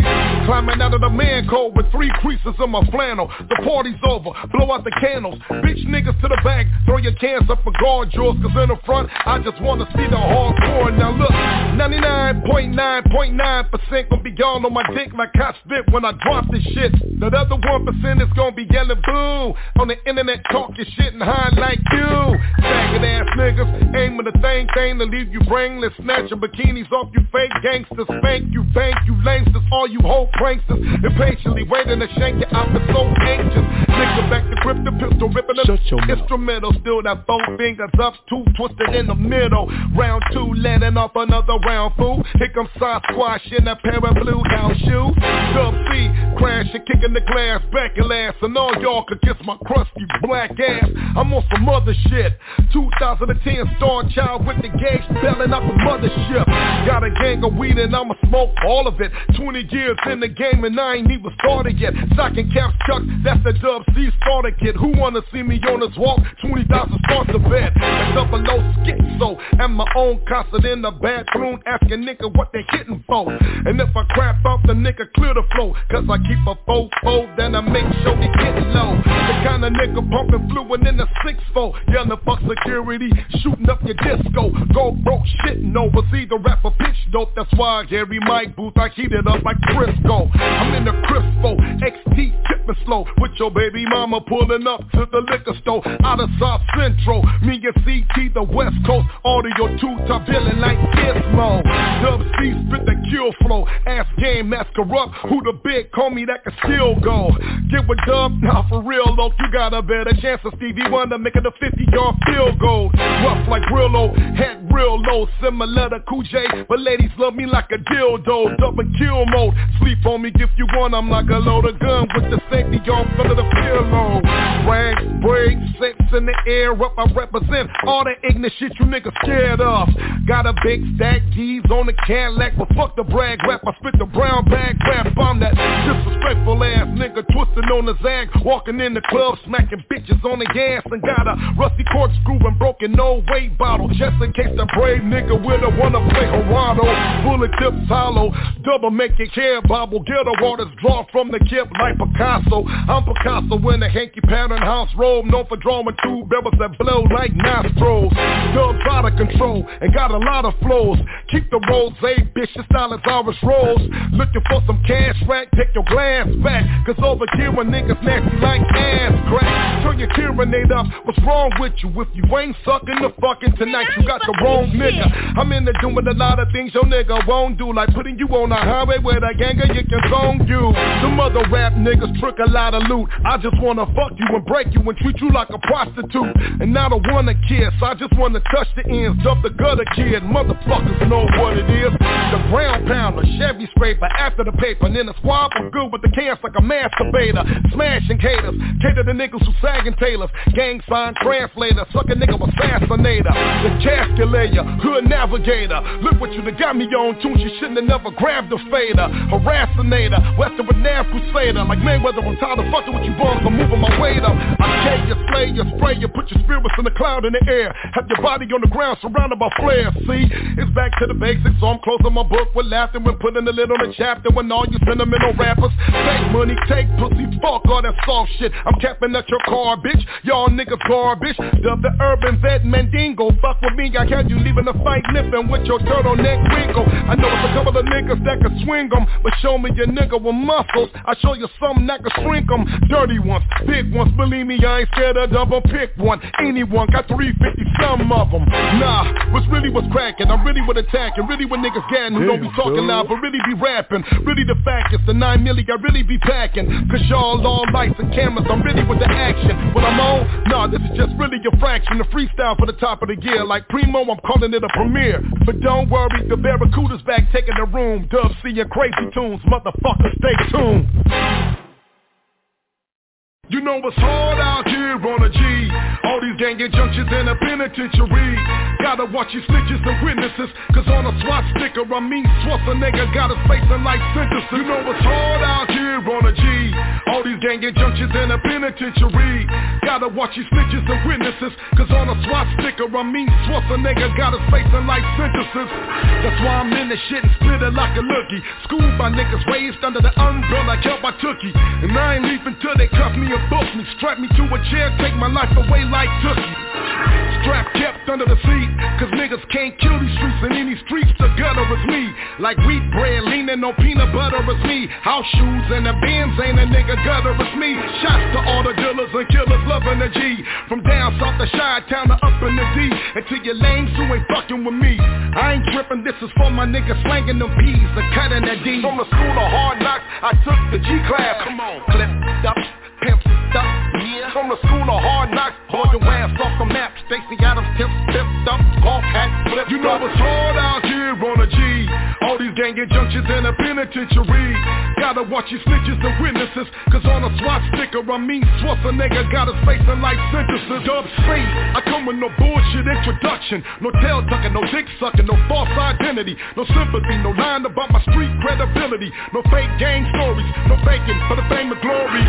Climbing out of the man coat With three creases in my flannel. The party's over Blow out the candles. Bitch niggas to the back Throw your cans up for guard yours Cause in the front I just wanna see the hardcore. Now look 99.9.9% Gonna be y'all on my dick like I spit when I drop this shit. That other 1% is gonna be yelling boo. On the internet talking shit and high like you. Faggot ass niggas Aiming the thing thing to leave you brainless. Snatching bikinis off you fake gangsters. Spank you, bank you, lamesters All you whole pranksters. Impatiently waiting to shank you I've been so anxious. Nigga back to grip the pistol Ripping the instrumental. Still that four fingers up Two twisted in the middle. Round two letting off another round fool. Here comes Sasquatch in a pair of blue house shoes. Dub C crashing kicking the glass back and ass And all y'all could kiss my crusty black ass. I'm on some other shit. 2010 star child with the gauge belling out the mothership. Got a gang of weed and I'ma smoke all of it. 20 years in the game and I ain't even started yet. Stocking caps chuck, that's the Dub C starter kid Who wanna see me on this walk? 20,000 starts to bet up A low schizo. And my own concert in the bathroom Asking nigga what they hitting for. And if I crap out the nigga clear the flow. Cause I keep a fofo then I make sure they get The kind of nigga pumping fluid in the 6-4 Yelling fuck security, shooting up your disco. Go broke shitting over, see the rapper pitch dope. That's why Gary Mike Booth, I heat it up like Crisco I'm in the Crispo, XT tipping slow. With your baby mama pulling up to the liquor store. Out of South Central, me and CT the West Coast. Audio 2 top feeling like Gizmo. Dub C spit the kill flow. Ass game, mask corrupt Who the big call me that can still go. Get with Dub, for real though You got a better chance of Stevie Wonder Making a 50 yard field goal? Rough like Brillo, head real low Similar to Cool J But ladies love me like a dildo. Double kill mode Sleep on me if you want I'm like a loaded gun With the safety on of the pillow. Rag, break, sex in the air up I represent all the ignorant shit you niggas scared of. Got a big stack G's on the Cadillac But fuck the brag rap I spit the brown bag rap. I'm that disrespectful ass nigga Twisting on the zag Walking in the club smacking bitches on the gas And got a rusty corkscrew and broken no weight bottle Just in case the brave nigga will the wanna play Gerardo Bullet tips hollow Double make your hair bobble Ghetto waters draw from the kip like Picasso. I'm Picasso in a hanky pattern house robe Known for drawing two barrels that blow like nostrils. Dubs out of control and got a lot of flows Keep the rose eh, bitch, your style is Irish Rose. Looking for some cash rack, take your glass back. Cause over here when niggas nasty like ass crack. Turn your tyranate up, what's wrong with you? If you ain't sucking the fucking tonight, you got the wrong nigga. I'm in the doing a lot of things your nigga won't do. Like putting you on a highway where the gang of you can zone you. Some other rap niggas trick a lot of loot. I just wanna fuck you and break you and treat you like a prostitute. And I don't wanna kiss, I just wanna touch the ends of the gutter kid. Motherfuckers know what it is. The ground pounder, Chevy scraper after the paper And then the squad for good with the cans like a masturbator. Smashing caters, cater to niggas who sagging tailors. Gang sign translator, suck a nigga assassinator. The calculator, hood navigator. Look what you done got me on tune, you shouldn't have never grabbed the fader. Harassinator, western renowned crusader. Like Mayweather, I'm tired of fucking with you bums, I'm moving my weight up. I kill you, slay you, spray you, put your spirits in the cloud in the air. Have your body on the ground surrounded by flares, see? It's back to the basics, so I'm closing my book with laughter When putting the lid on the chapter when all you sentimental rappers Take money, take pussy, fuck all that soft shit. I'm capping at your car, bitch, y'all niggas garbage. Dub the urban vet mandingo, fuck with me, I had you leaving the fight limping with your turtleneck wrinkle. I know it's a couple of niggas that can swing them But show me your nigga with muscles. I show you something that can shrink them Dirty ones, big ones, believe me I ain't scared of them, pick one. Anyone, got 350, some of them Nah, what's really what's cracking? I really would attack and really when niggas getting Who don't be talking loud but really be rapping. Really the fact is the 9 milli I really be packing. Cause y'all all lights and cameras I'm really with the action. When I'm on, nah this is just really a fraction. The freestyle for the top of the year Like Primo I'm calling it a premiere. But don't worry the Barracuda's back taking the room. Dub and crazy tunes Motherfucker stay tuned. You know it's hard out here on a G All these gang junctions in a penitentiary Gotta watch these snitches and witnesses Cause on a SWAT sticker I mean Schwarzenegger got his face in like sentences You know it's hard out here on a G. All these gang junctions in a penitentiary. Gotta watch these snitches and witnesses. Cause on a swat sticker, I mean nigga got us facing life sentences. That's why I'm in the shit and split it like a lookie. Schooled by niggas raised under the umbrella, kept by Tookie. And I ain't leaving till they cuff me and book me. Strap me to a chair, take my life away like Tookie. Strap kept under the seat, cause niggas can't kill these streets in any streets, the gutter is me. Like wheat bread, leaning on peanut butter is me. House shoes and the Benz ain't a nigga gutter is me. Shots to all the dealers and killers loving the G. From down south to Chi-Town to up in the D. And to your lames who ain't fucking with me. I ain't tripping, this is for my niggas slanging them P's, the cutting the D. From the school of hard knocks, I took the G class. Come on, clipped up, golf hat, flip. You know it's hard out here on a G. All these gang junctions in a penitentiary. Gotta watch these snitches and witnesses. Cause on a SWAT sticker, I mean nigga got us facing life sentences. Dub straight, I come with no bullshit introduction. No tail tucking, no dick sucking, no false identity. No sympathy, no lying about my street credibility. No fake gang stories, no faking for the fame and glory.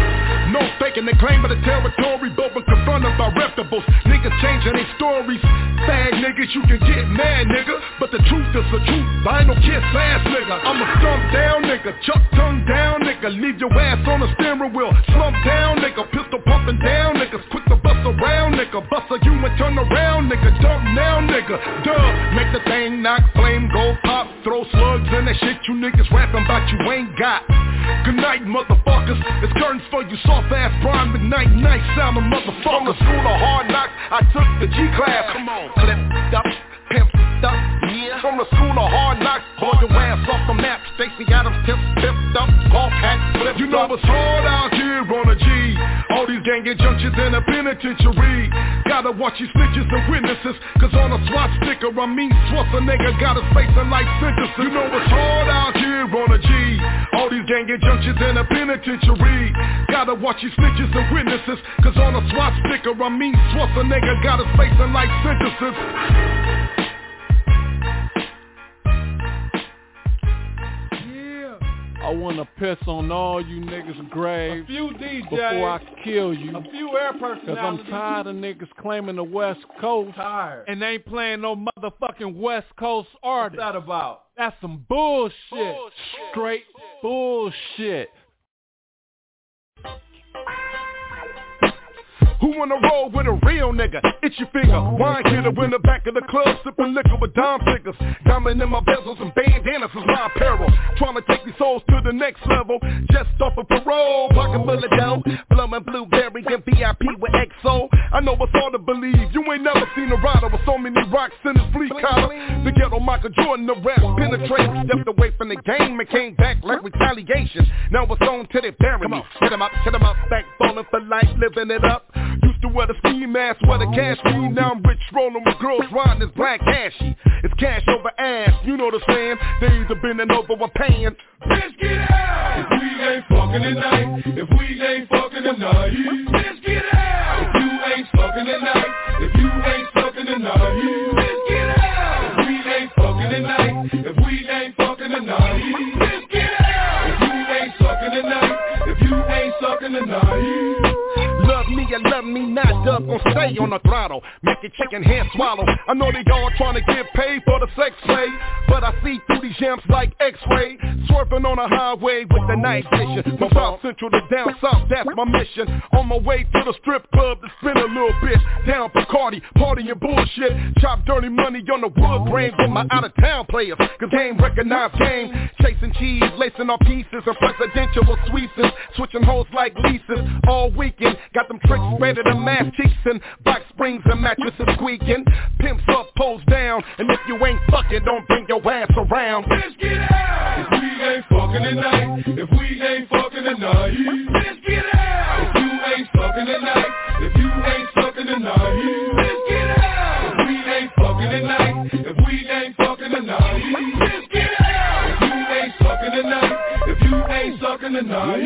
No faking, they claim by the territory. But when confronted by reputables, niggas changing their stories. Fag niggas, you can get mad, nigga. But the truth is the truth. I ain't no kiss ass nigga. I'm a stump down nigga, chuck tongue down nigga. Leave your ass on the steering wheel. Slump down nigga, pistol pumping down niggas. Quick to bust around nigga. Bust a you and turn around nigga. Dump now nigga. Duh, make the thing knock, flame, go pop. Throw slugs in that shit you niggas rapping about you ain't got. Good night motherfuckers. It's curtains for you soft ass Brian McKnight night sounding motherfuckers. From the school of hard knocks, I took the G class. Come on, clip up, pimp up. From the school of hard knocks, hold your ass off the map. Stacy Adams tipped, tipped up, golf hat, flip. You know it's hard out here on a G. All these gang junctions in a penitentiary. Gotta watch these snitches and witnesses. Cause on a SWAT sticker, I mean nigga got us facing life sentences. You know it's hard out here on a G. All these gang junctions in a penitentiary. Gotta watch these snitches and witnesses. Cause on a SWAT sticker, I mean Swat's a nigga got us facing life sentences. I wanna piss on all you niggas' graves a few DJ, before I kill you. A few air personalities. Cause I'm tired of niggas claiming the West Coast. Tired. And they ain't playing no motherfucking West Coast artists. What's that about? That's some bullshit. bullshit. Straight bullshit. Who wanna roll with a real nigga? Itch your finger. Wine killer in the back of the club, sipping liquor with dime figures. Diamond in my bezels and bandanas is my apparel. Trying to take these souls to the next level. Just off of parole, pocket full of dough. Blowing blueberry and VIP with XO. I know it's hard to believe. You ain't never seen a rider with so many rocks in his fleet collar. The ghetto Michael Jordan, the rap penetrate, Stepped away from the game and came back like retaliation. Now it's on to they bury me. Hit him up, hit him up, back falling for life, living it up. Used to wear the ski mask, wear the cash me. Now I'm rich, rolling with girls, riding this black ashy. It's cash over ass, you know the saying. They either bending over or paying. Bitch, get out! If we ain't fucking tonight, if we ain't fucking tonight, bitch, get out! If you ain't fucking tonight, Make hand swallow. I know they all trying to get paid jams like X-ray. Swerving on a highway with the night vision. From South Central to down south, that's my mission. On my way to the strip club to spin a little bit. Down Bacardi, partying bullshit. Chop dirty money on the wood grain with my out of town players. Cause game recognized game. Chasing cheese, lacing our pieces and presidential sweeps. Switching hoes like leases all weekend. Got them tricks ready to mash cheeks and box springs and mattresses squeaking. Pimps up, pose down, and if you ain't fucking, don't bring your ass around. Bitch, get out! If we ain't fucking tonight, if we ain't fucking tonight, bitch, get out! If you ain't fucking tonight, if you ain't fucking tonight, bitch, get out! If we ain't fucking tonight, ain't sucking tonight.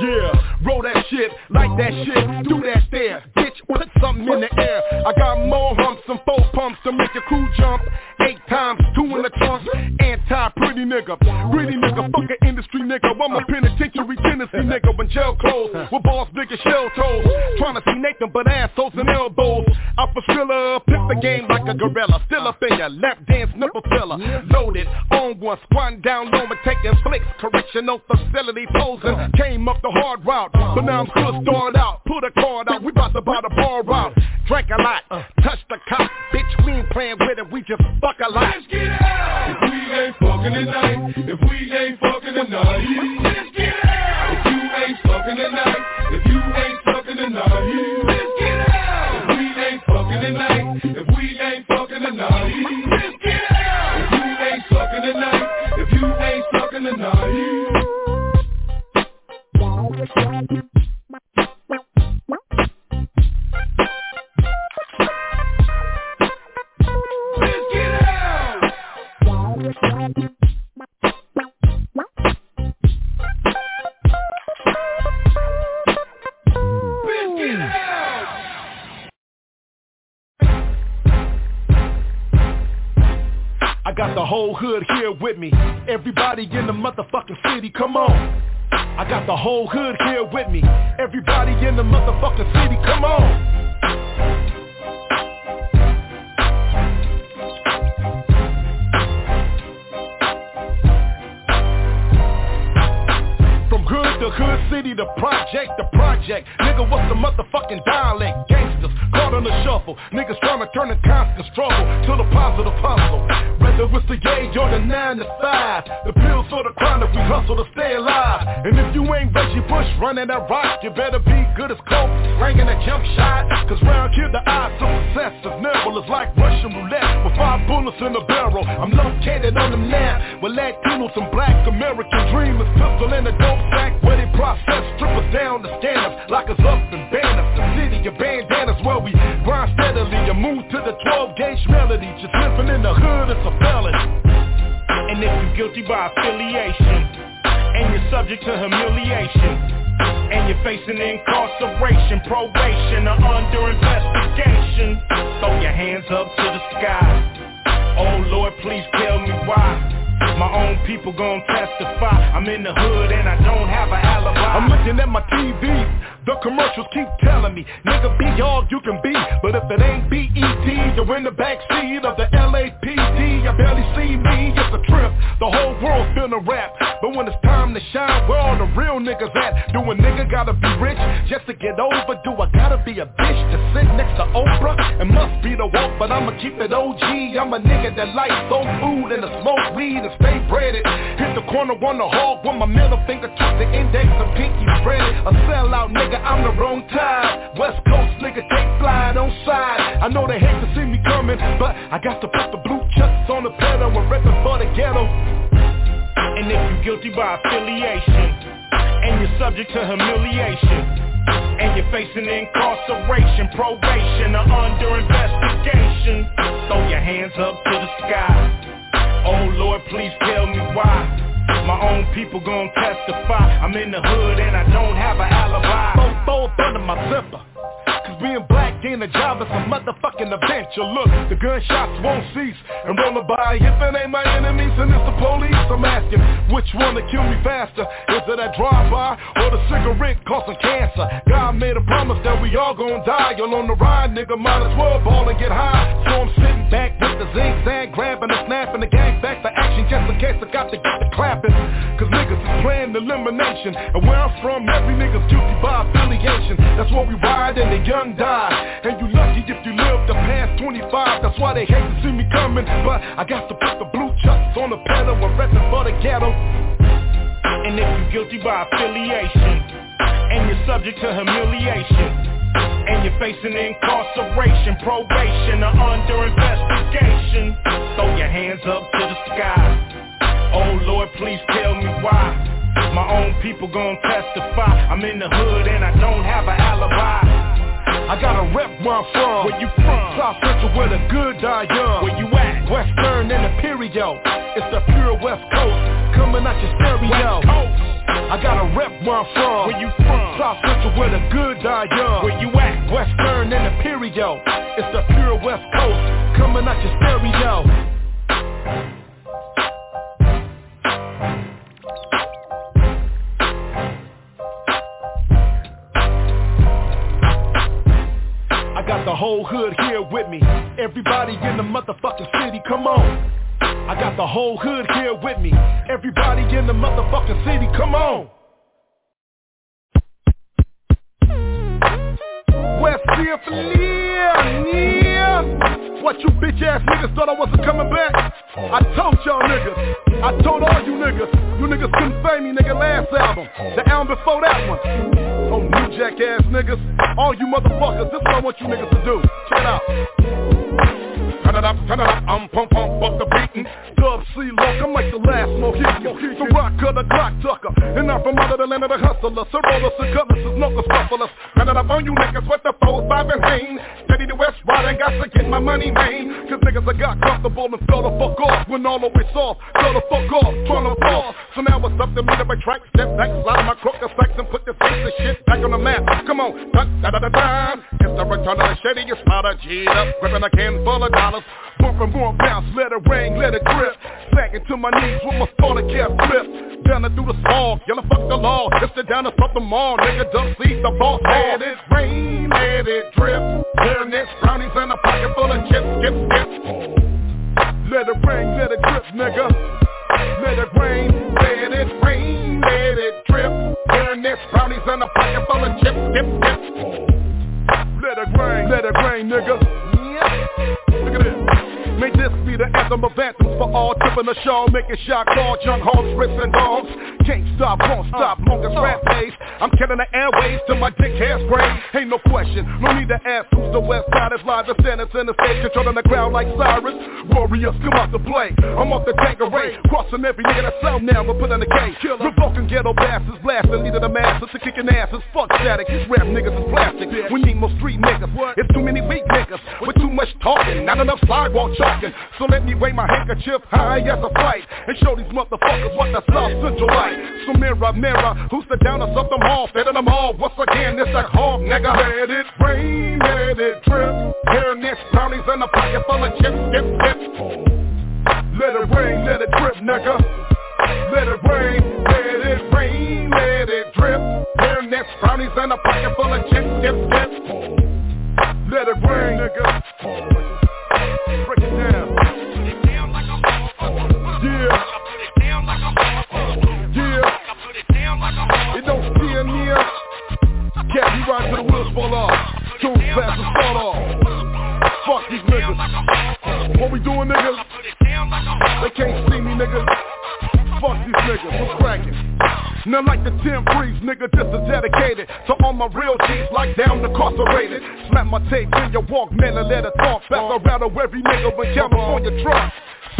Yeah, roll that shit, like that shit, do that there, bitch, put something in the air. I got more humps and four pumps to make your crew jump. Eight times, two in the trunk, anti-pretty nigga. pretty nigga, fuck an industry nigga. I'm a penitentiary Tennessee nigga. When jail closed, with balls big as shell toes. Trying to see Nathan, but assholes and elbows. Alpha Skrilla, pimp the game like a gorilla. Still up in ya, lap dance, nipple filler. Loaded, on one, squatting down low and taking flicks. Correctional facility posing. Came up the hard route, but now I'm still started out. Put a card out, we bout to buy the bar out. Drank a lot, touch the cop. Bitch, we ain't playing with it, we just fuck a lot. Let's get out! If we ain't fucking tonight, if we ain't fucking tonight, let's get out! If you ain't fucking tonight, if you ain't fucking tonight, let's get out! If we ain't fucking tonight, if we ain't fucking tonight, let's get out! If you ain't fucking tonight, if you ain't fucking tonight. Got the whole hood here with me. Everybody in the motherfucking city, come on. I got the whole hood here with me. Everybody in the motherfucking city, come on. From hood to hood, city to project to project. Nigga, what's the motherfucking dialect? Gangsters caught on the shuffle. Niggas trying to turn the constant struggle to the positive hustle. Whether it's the age or the 9 to 5, the pills or the chronic, we hustle to stay alive. And if you ain't Reggie Bush running that rock, you better be good as Kobe, slanging that jump shot. Cause round here the odds of success is. It's like Russian roulette with five bullets in a barrel. I'm located on them now with Latinos and black American dreamers. Pistol in a dope sack where they process strippers down the scanners. Lock us up in banners. The city of bandanas where we grind steadily. You move to the 12 gauge melody. Just living in the hood is a felony. And if you're guilty by affiliation And you're subject to humiliation And you're facing incarceration, probation, or under investigation Throw your hands up to the sky. Oh Lord, please tell me why my own people gon' testify. I'm in the hood and I don't have an alibi. I'm looking at my TV The commercials keep telling me Nigga, be all you can be. But if it ain't BET You're in the backseat of the LAPD You barely see me, it's a trip. The whole world's world finna rap. But when it's time to shine Where all the real niggas at? Do a nigga gotta be rich Just to get over? Do I gotta be a bitch To sit next to Oprah? It must be the walk But I'ma keep it OG I'm a nigga that likes soul food And to smoke weed and stay breaded. Hit the corner on the hog With my middle finger. Twisted index and pinky spreaded. A sellout nigga, I'm the wrong time West Coast nigga, take fly, don't side. I know they hate to see me coming But I got to put the blue chucks on the pedal And reppin' for the ghetto. And if you're guilty by affiliation And you're subject to humiliation And you're facing incarceration, probation, or under investigation Throw your hands up to the sky. Oh Lord, please tell me why. My own people gon' testify. I'm in the hood and I don't have an alibi Up under my zipper being black ain't a job, it's a motherfucking adventure. Look, the gunshots won't cease. And rollin' by, if it ain't my enemies and it's the police I'm asking, which one to kill me faster? Is it that drive-by or the cigarette causing cancer? God made a promise that we all gon' die. Y'all on the ride, nigga, might as well ball and get high. So I'm sitting back with the zigzag Grabbing the snap and the gang back for action Just in case I got to get the clapping. Cause niggas is playing elimination. And where I'm from, every nigga's guilty by affiliation. That's what we ride in the young die. And you lucky if you live to past 25 That's why they hate to see me coming. But I got to put the blue chucks on the pedal And reppin' for the ghetto. And if you're guilty by affiliation And you're subject to humiliation and you're facing incarceration, probation, or under investigation Throw your hands up to the sky. Oh Lord, please tell me why. My own people gon' testify. I'm in the hood and I don't have an alibi I got a rep where I'm from. Where you from? South Central where the good die young. Where you at? Western and Imperial It's the pure West Coast. Coming out your stereo. I got a rep where I'm from. Where you from? South Central where the good die young. Where you at? Western and Imperial It's the pure West Coast. Coming out your stereo whole hood here with me. Everybody in the motherfucking city, come on. I got the whole hood here with me. Everybody in the motherfucking city, come on. West Symphonia, yeah. What you bitch ass niggas thought I wasn't coming back? I told y'all niggas. I told all you niggas. You niggas couldn't fame me, nigga, last album. The album before that one. Oh, new jack ass niggas. All you motherfuckers, this is what I want you niggas to do. Check it out. It up, turn up, I'm pump pump, fuck the beatin'. Dub C look, I'm like the last Mohican. So rock of the Glock tucker. And I'm from out of the land of the hustlers. So rollers and cutlass is no scufflers. Turn it up on you niggas with the foes, five and pain. Steady the west ride and got to get my money made. Cause niggas I got comfortable and fell the fuck off. When all the way soft, fell the fuck off, tryna fall. So now it's up to me to retract, step back, slide my crooked stacks and put this face of shit back on the map. Come on, da da da da da. It's the return of the shady, you spot a G up, gripping a can full of dollars. Bumping more bounce, let it rain, let it drip. Sagging to my knees with my starter cap flip. Down and through the small, yellow fuck the law. It's the down to fuck them all, nigga. Don't see the boss. Let it rain, let it drip. Fairness, brownies in a pocket full of chips, skip, skip. Let it rain, let it drip, nigga. Let it rain, let it rain, let it drip. Fairness, brownies in a pocket full of chips, skip, skip. Let it rain, let it rain, nigga. Look at this. May this be the anthem of anthems for all tipping the show, making shot call, junk hogs, rips and dogs. Can't stop, won't stop, longest rap days. I'm killing the airways till my dick hair spray. Ain't no question, no need to ask who's the west side is live. The standards in the stage, controlling the crowd like Cyrus. Warriors come out to play. I'm off the tank array, crossing every nigga that's out now, but put in the case. Revoking ghetto bastards, blasting, leading the masses to kicking asses. Fuck static, these rap niggas is plastic. We need more street niggas. It's too many weak niggas with much talking, not enough sidewalk talking. So let me wave my handkerchief high as a fight and show these motherfuckers what the South Central like. So mirror, mirror, who's the downers of them all? Fed them all. Once again, it's like hog, nigga. Let it rain, let it drip. Hairnets, brownies, and a pocket full of chips, dip, dip. Let it rain, let it drip, nigga. Let it rain, let it rain, let it drip. Hairnets, brownies, and a pocket full of chips, dip, dip. Let it rain, nigga. Break it down. Yeah. Yeah. It don't feel near. Cat, you ride to the wheels fall off. Too fast to start off. Fuck these niggas. What we doing, niggas? They can't see me, nigga. Fuck these niggas. What's cracking? Now like the 10 breeze, nigga, this is dedicated To all my real G's, like down incarcerated Slap my tape in your Walkman and let it talk Back around every nigga when California trucks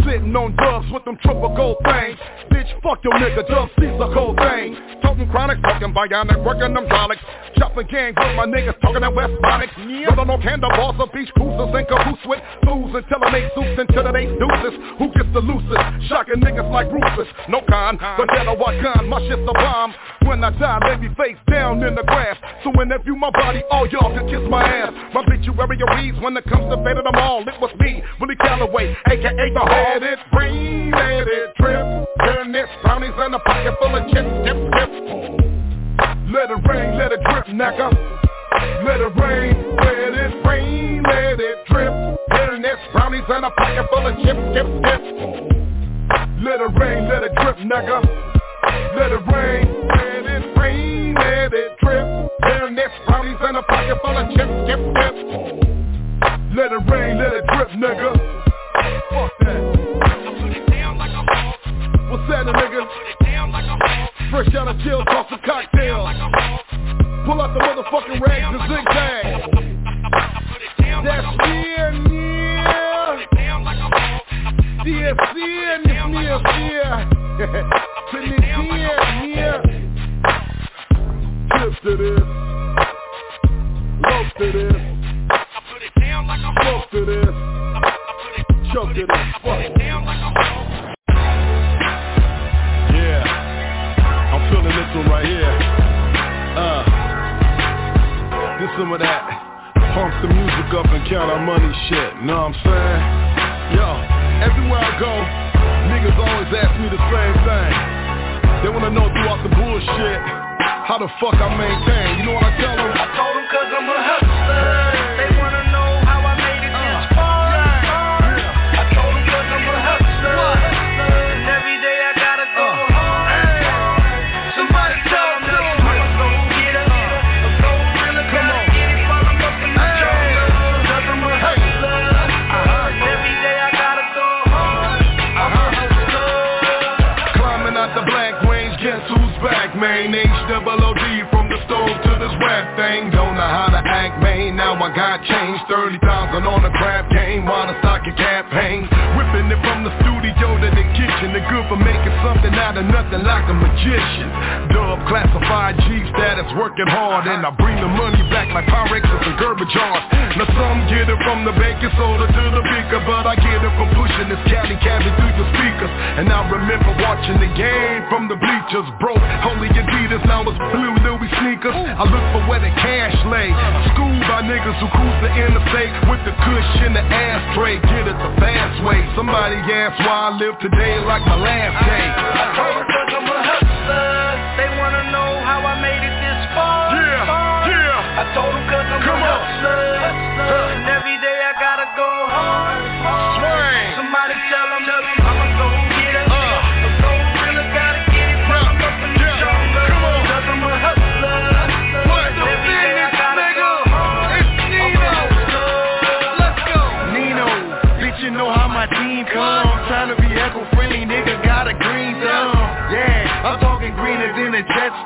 Sitting on dubs with them triple gold things. Bitch, fuck your nigga, dub C's a cold thing. Talking chronic, talking bionic, working them hydraulics Chopping gang with my niggas, talking that West Bonics yeah. Don't know handlebars or beach cruisers and caboose with fools Until they suits until they deuces. Who gets the loosest? Shocking niggas like Rufus. No con, but then what con? My shit's a bomb. When I die, lay me face down in the grass. So when they view my body, all y'all can kiss my ass. My obituary reads when it comes to fate of them all. It was me, Willie Calloway, aka the Hall let it rain, let it drip. Hairnets, brownies, and a pocket full of chips, dip, dip. Let it rain, let it drip, nigga. Let it rain, let it rain, let it drip. Hairnets, brownies, and a pocket full of chips, dip, dip. Let it rain, let it drip, nigga. Let it rain, let it rain, let it drip. Hairnets, brownies, and a pocket full of chips, dip, dip. Let it rain, let it drip, nigga. Fuck that. What's that, nigga? Fresh out of jail, toss a cocktail. Pull out the motherfucking rags and zigzag. That's near. DSC and it's near, near. To me, near, near. Tip to this. Rope to this. Smoke to this. Choke. Feeling this one right here. Uh. This some of that. Pump the music up and count our money shit. Know what I'm saying? Yo, everywhere I go, niggas always ask me the same thing. They wanna know throughout the bullshit, how the fuck I maintain. You know what I tell them? I got changed. 30,000 on the crap game while the stocking cap hangs. Whipping it from the studio to the kitchen. The good for making something out of nothing like a magician. Dub classified G status, working hard And I bring the money back like Pyrexes and Gerber jars. Now some get it from the bank baking soda to the beaker But I get it from pushing this caddy cabin through the speakers. And I remember watching the game from the bleachers Broke, holey Adidas, now it's blue Louis sneakers. I look for where the cash lay. Schooled by niggas who cruise the interstate With the cush in the ashtray. Get it the fast way. Somebody asked why I live today like my last day I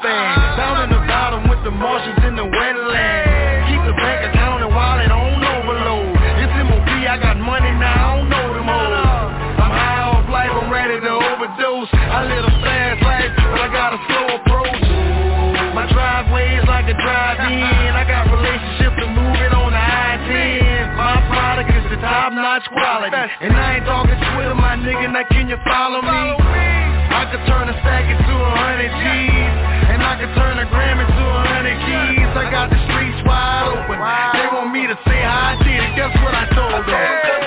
a. Down in the bottom with the Martians in the wetland. Keep the bank account and wallet on overload. It's MOB, I got money now, I don't know them all. I'm high off life, I'm ready to overdose. I live a fast life, but I got a slow approach. My driveway is like a drive-in. I got relationships move it on the I-10. My product is the top-notch quality. And I ain't talking Twitter, my nigga. Now can you follow me? I could turn a stack into a hundred G's. And I could turn a gram into a hundred keys. I got the streets wide open. They want me to say how I did it. Guess what I told them?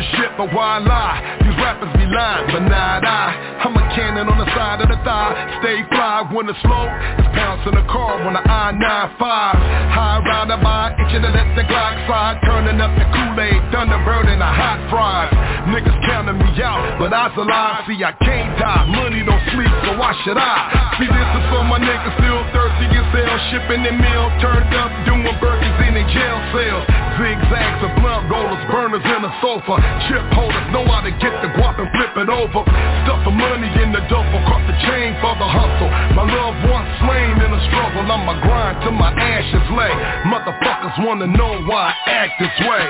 Bullshit, but why lie? Rappers be lying, but not I. I'm a cannon on the side of the thigh. Stay fly when it's slow. It's pounce in the car when the I-95. High rider by itching to let the Glock slide. Turning up the Kool-Aid, Thunderbird and the hot fries. Niggas counting me out, but I's alive. See, I can't die. Money don't sleep, so why should I? See, this is for my niggas still thirsty as hell. Shipping the mail, turned up, doing burgers in the jail cells. Zigzags of blunt rollers, burners in the sofa. Chip holders know how to get the guap and flip it over. Stuff the money in the duffel, caught the chain for the hustle. My loved one slain in a struggle. I'ma grind till my ashes lay. Motherfuckers wanna know why I act this way.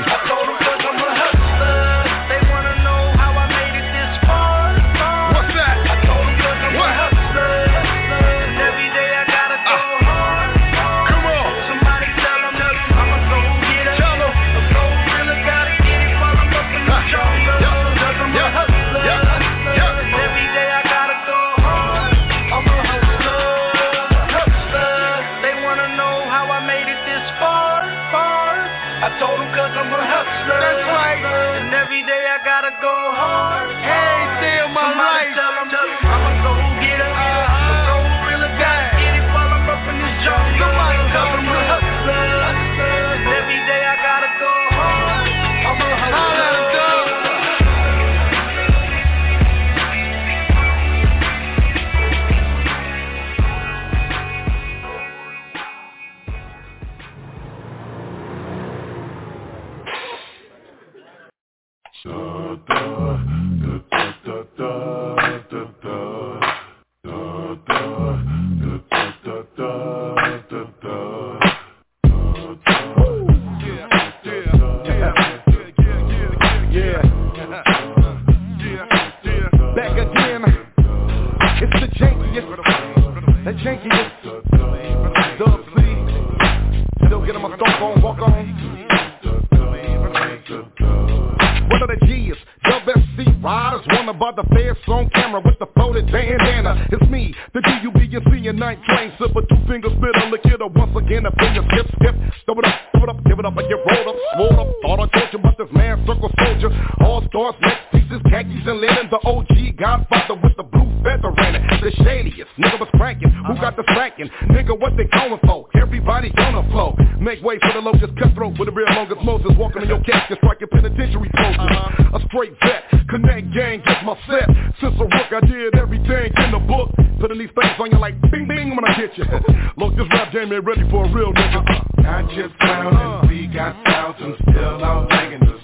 Gang, get my set. Since a rook I did everything in the book. Putting these things on you like bing bing when I hit you. Look, this rap game ain't ready for a real nigga. Uh-huh. Not just clowning, uh-huh. we got thousands still out banging the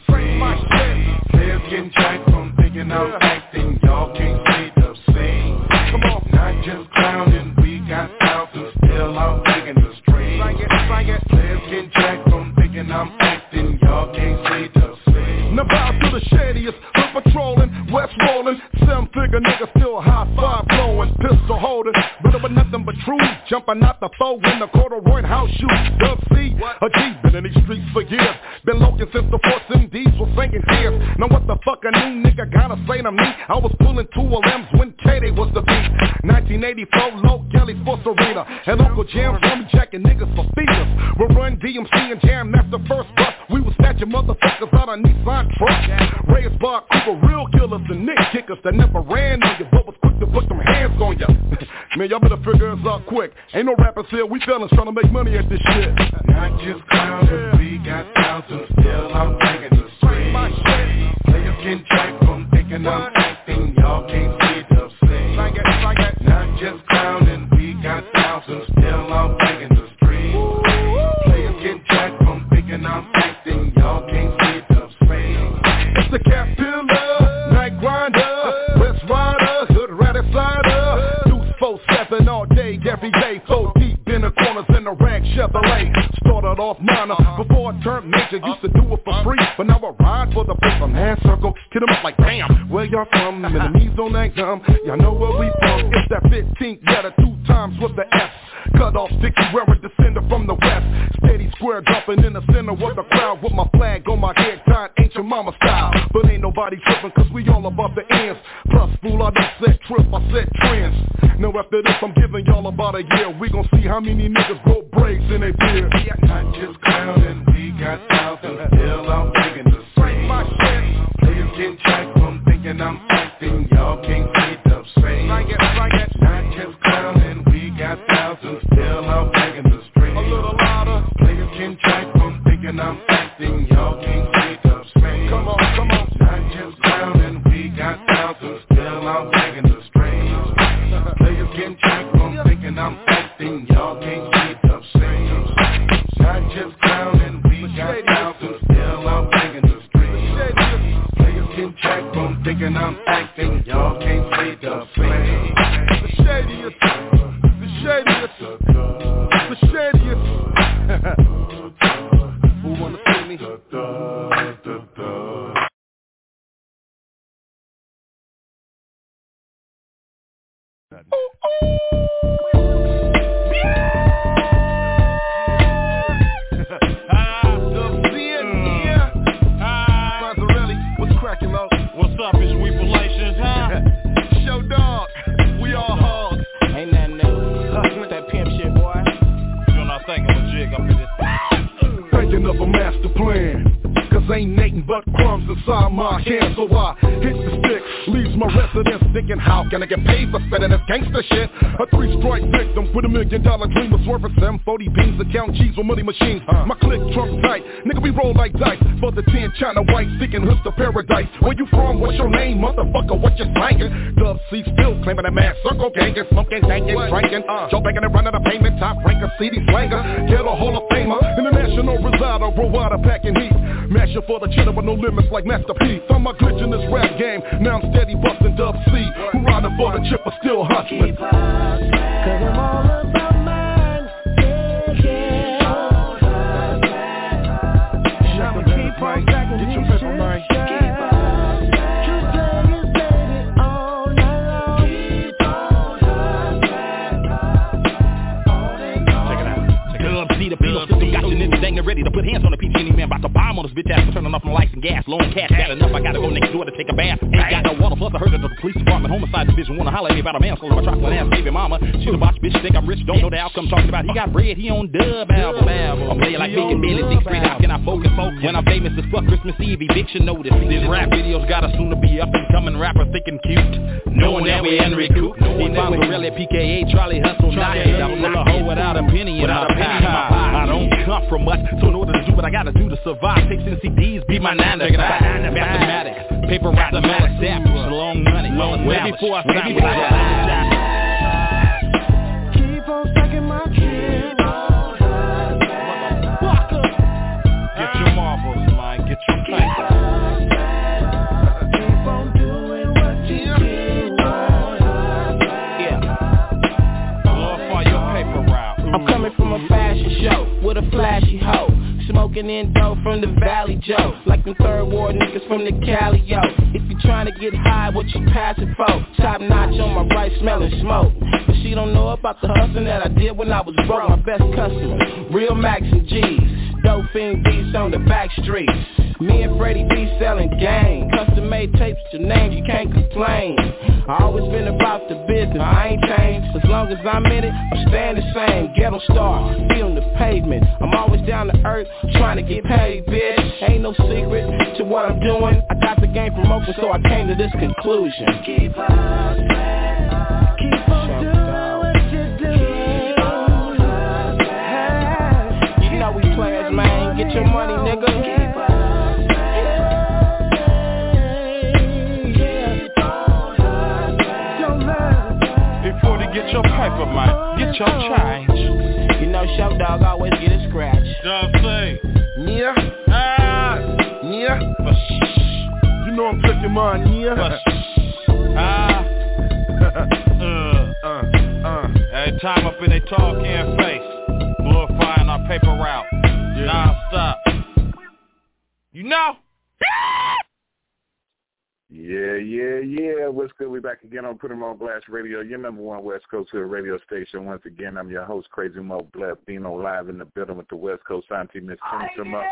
shit. Players getting jacked from thinking I'm acting. Y'all can't see the scene. Come on. Not just clowning, we got thousands still out banging the street Sing it, sing it. Players getting jacked from thinking I'm acting. Y'all can't see the scene. Now bow to the shadiest Hood patrolling, west rolling Seven figure nigga still high five blowing Pistol holding But with nothing but truth Jumping out the foe in the corduroy house shoes. Dub C, a G, been in these streets for years. Been looking since the force MDs was singing tears Now what the fuck a new nigga gotta say to me? I was pulling two LMs when KDAY was the beat. 1984, low Kelly Force Arena And Uncle Jam told me jacking niggas for feeders We'll run DMC and Jam, that's the first bus Snatching motherfuckers out of Nissan trucks Raised by Cooper, real killers and nick kickers That never ran on you, but was quick to put them hands on you Man, y'all better figure us out quick. Ain't no rappers here, we fellas trying to make money at this shit. Not just clowning, we got thousands still I'm banging the street Players getting jacked from thinking I'm acting. Y'all can't see the scene. Sing it, sing it. Not just clowning, we got thousands still I'm banging the street Players getting jacked from thinking I'm acting the cat pillar, night grinder, west rider, hood rat slider, deuce four seven all day, every day, four deep in the corners in the rag Chevrolet. Started off minor before I turned major, used to do it for free, but now I ride for the paper man circle, hit 'em up like bam. Where y'all from? Enemies on that dumb y'all know where we from. It's that 15th letter, two times with the S. Cut off sticky wearing descender from the west. Square jumping in the center of the crowd with my flag on my head, tied Aunt Jemima style. But ain't nobody tripping cause we all above the ends. Plus, fool, I don't set trip, I set trends. Now after this, I'm giving y'all about a year. We gon' see how many niggas grow braids in their beard. Not just clowning, we got thousands still out banging the street My shit, Players getting jacked from thinking I'm acting Y'all can't see the scene sing it, sing it. Not just clowning, we got thousands still out banging the street A little thinking I'm acting Y'all can't see up scene Come on, come on. Not just clowning, we got thousands still out banging the street Players getting jacked from thinking I'm acting Y'all can't see the scene Not just clowning, we got thousands still out banging the street Players getting jacked from thinking I'm acting Y'all can't scene The shadiest, spending this shit with a million dollar dream Was worth of 740 beans, account G's with money machines. My click trump tight, nigga we roll like dice. For the 10 China white, seeking hoods to paradise. Where you from, what's your name, motherfucker, what you slangin'? Dub C still claiming that man circle gangin' Smoking, dangin', drinkin' Joe Bacon and running the payment. Top ranker, CD slanger Get a Hall of Famer. International resider, provider, packing heat. Mashing for the cheddar with no limits like Master P. Throw my glitch in this rap game. Now I'm steady bustin' Dub C. Who riding for the chip but still hustlin' system got you ready to put hands on the PT any man about to bomb on this bitch ass turning off my lights and gas, blowing cash, got enough, I gotta go next door to take a bath. Ain't got no water, plus I heard that the police department homicide division wanna holler at me about a man calling my chocolate ass baby mama. She's a botch bitch, think I'm rich, don't know the outcome, talking about he got bread, he on dub album. I'm playing like Big and Billy, six straight out, can I focus. When I'm famous as fuck, Christmas Eve eviction notice. These rap videos gotta soon to be up and coming rapper thinking cute. Knowing that we Henry Coop. If really PKA, Charlie Hustle, not it. I'm a hoe without a penny in my pocket. I don't come from much, so in order to do what I gotta do to survive, take CDs, be my nana. Mathematics, paper route, mathematics, samples, long money, long way before I sign with Keep on sucking my kid. Get your marbles, man. Get your paper. Smoking in dough from the Valley Joe. Like them third ward niggas from the Cali, yo. If you trying to get high, what you passing for? Top notch on my right, smelling smoke. But she don't know about the hustling that I did when I was broke. My best customer, real Max and G's. Dope fiend beats on the back streets Me and Freddie B selling game. Custom made tapes with your name, you can't complain. I always been about the business, I ain't changed. As long as I'm in it, I'm staying the same. Ghetto star, feet on the pavement. I'm always down to earth, trying to get paid, bitch. Ain't no secret to what I'm doing. I got the game from open, so I came to this conclusion. Keep on, keep on doing what you do. You know we players, man, get your money, nigga get your paper, man. Get your change. You know Show Dog always get a scratch Dub say. Yeah, Ah. yeah. Shh. You know I'm cooking mine, yeah. shh. Ah. Uh. uh, uh. Every time up in they tall can face. Glorifying our paper route. Non-stop. You know? Yeah, yeah, yeah. What's good? We back again on Put 'em on Blast Radio, your number one West Coast Hood radio station. Once again, I'm your host, Crazy Mo Blab, Dino, live in the building with the West Coast Auntie Miss Kim oh,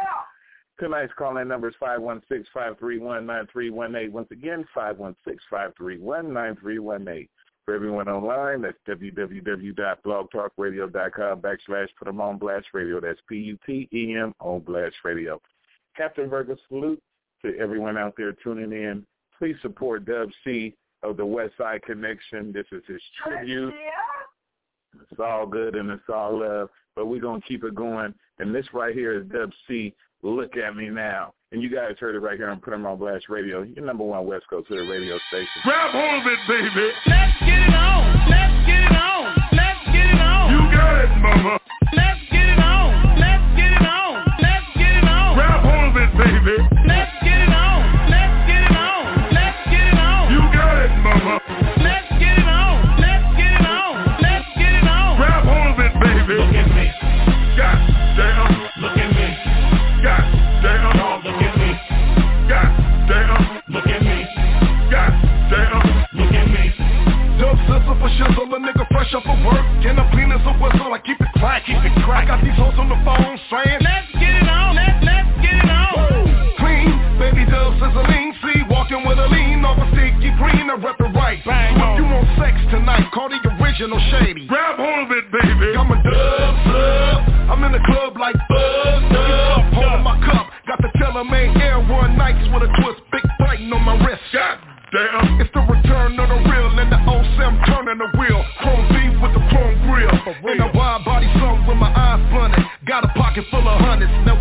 Tonight's calling number is 516-531-9318. Once again, 516-531-9318. For everyone online, that's www.blogtalkradio.com backslash Put 'em on Blast Radio. That's P-U-T-E-M on Blast Radio. Captain Virgo, salute to everyone out there tuning in. Please support Dub C of the Westside Connection. This is his tribute. It's all good and it's all love, but we're going to keep it going. And this right here is Dub C, Look At Me Now. And you guys heard it right here on Put 'em on Blast Radio, your number one West Coast Hood radio station. Grab hold of it, baby. Let's get it on, let's get it on, let's get it on You got it, mama. Shizzle, a nigga fresh up for work. And I'm clean as a whistle, I keep it crack, keep it crack. I got these hoes on the phone saying, Let's get it on, let's, let's get it on clean, baby dub sizzling. See, walking with a lean off a sticky green, I rep it right. Bang so if you want sex tonight, call the original shady. Grab hold of it, baby. I'm a dub sub. I'm in the club like uh, buzz dub. Holding my cup, got the TaylorMade Air One Nikes with a twist, big Breitling on my wrist. God damn. It's of the pocket full of hundreds. Now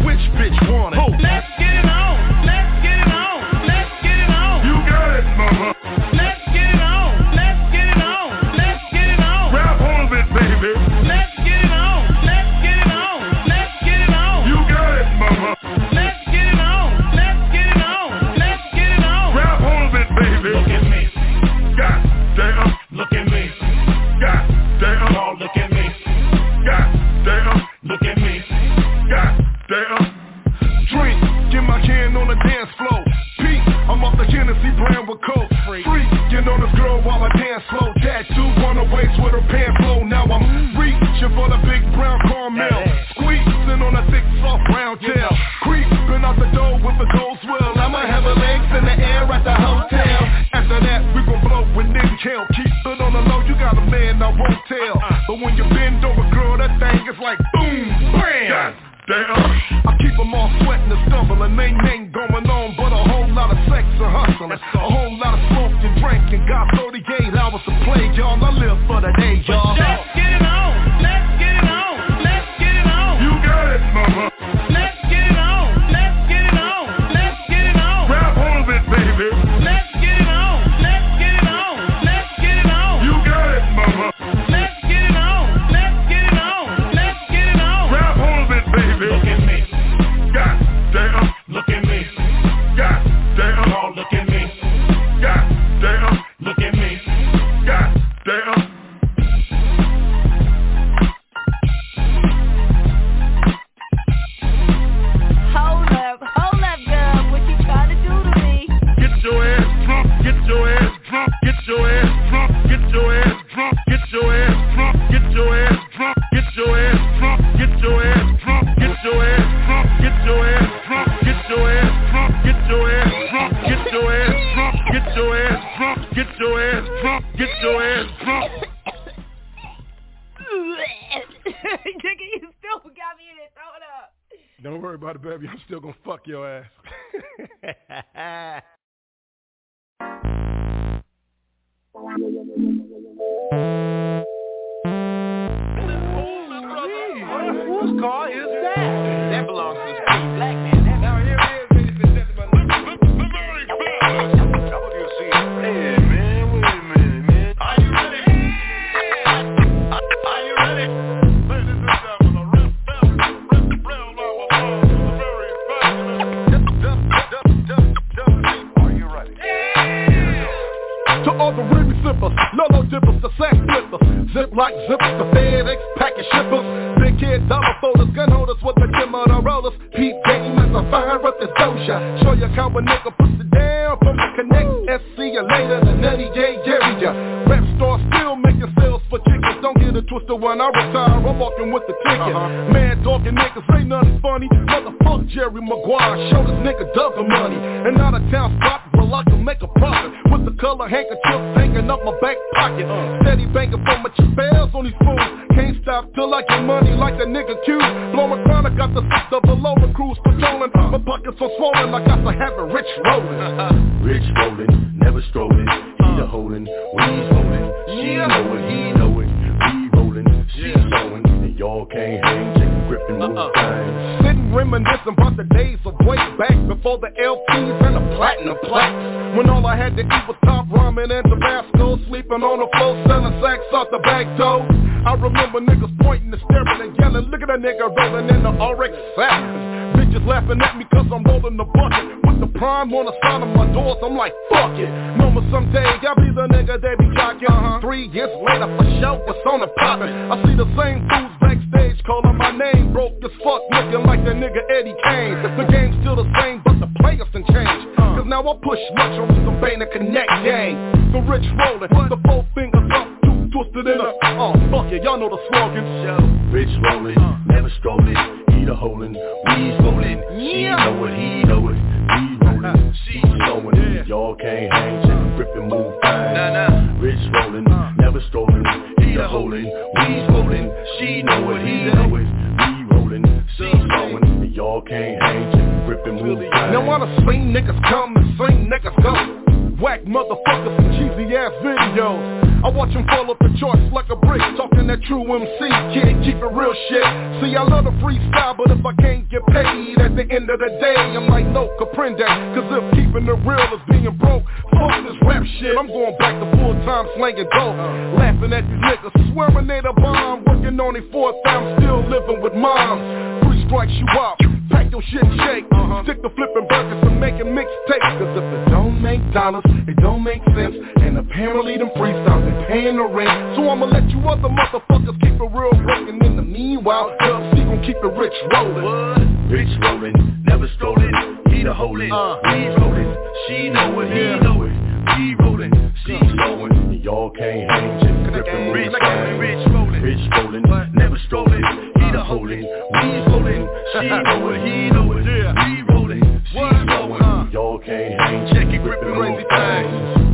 never stole it. He the holdin', uh, he floatin', she know it, he know it. He rollin', she flowin', y'all can't hang, just grippin' rich, rich rollin', rich rollin', never stole it. He the holdin', we rollin', she know it, he know it. We rollin', she flowin', y'all can't hang, check it, grippin' crazy things.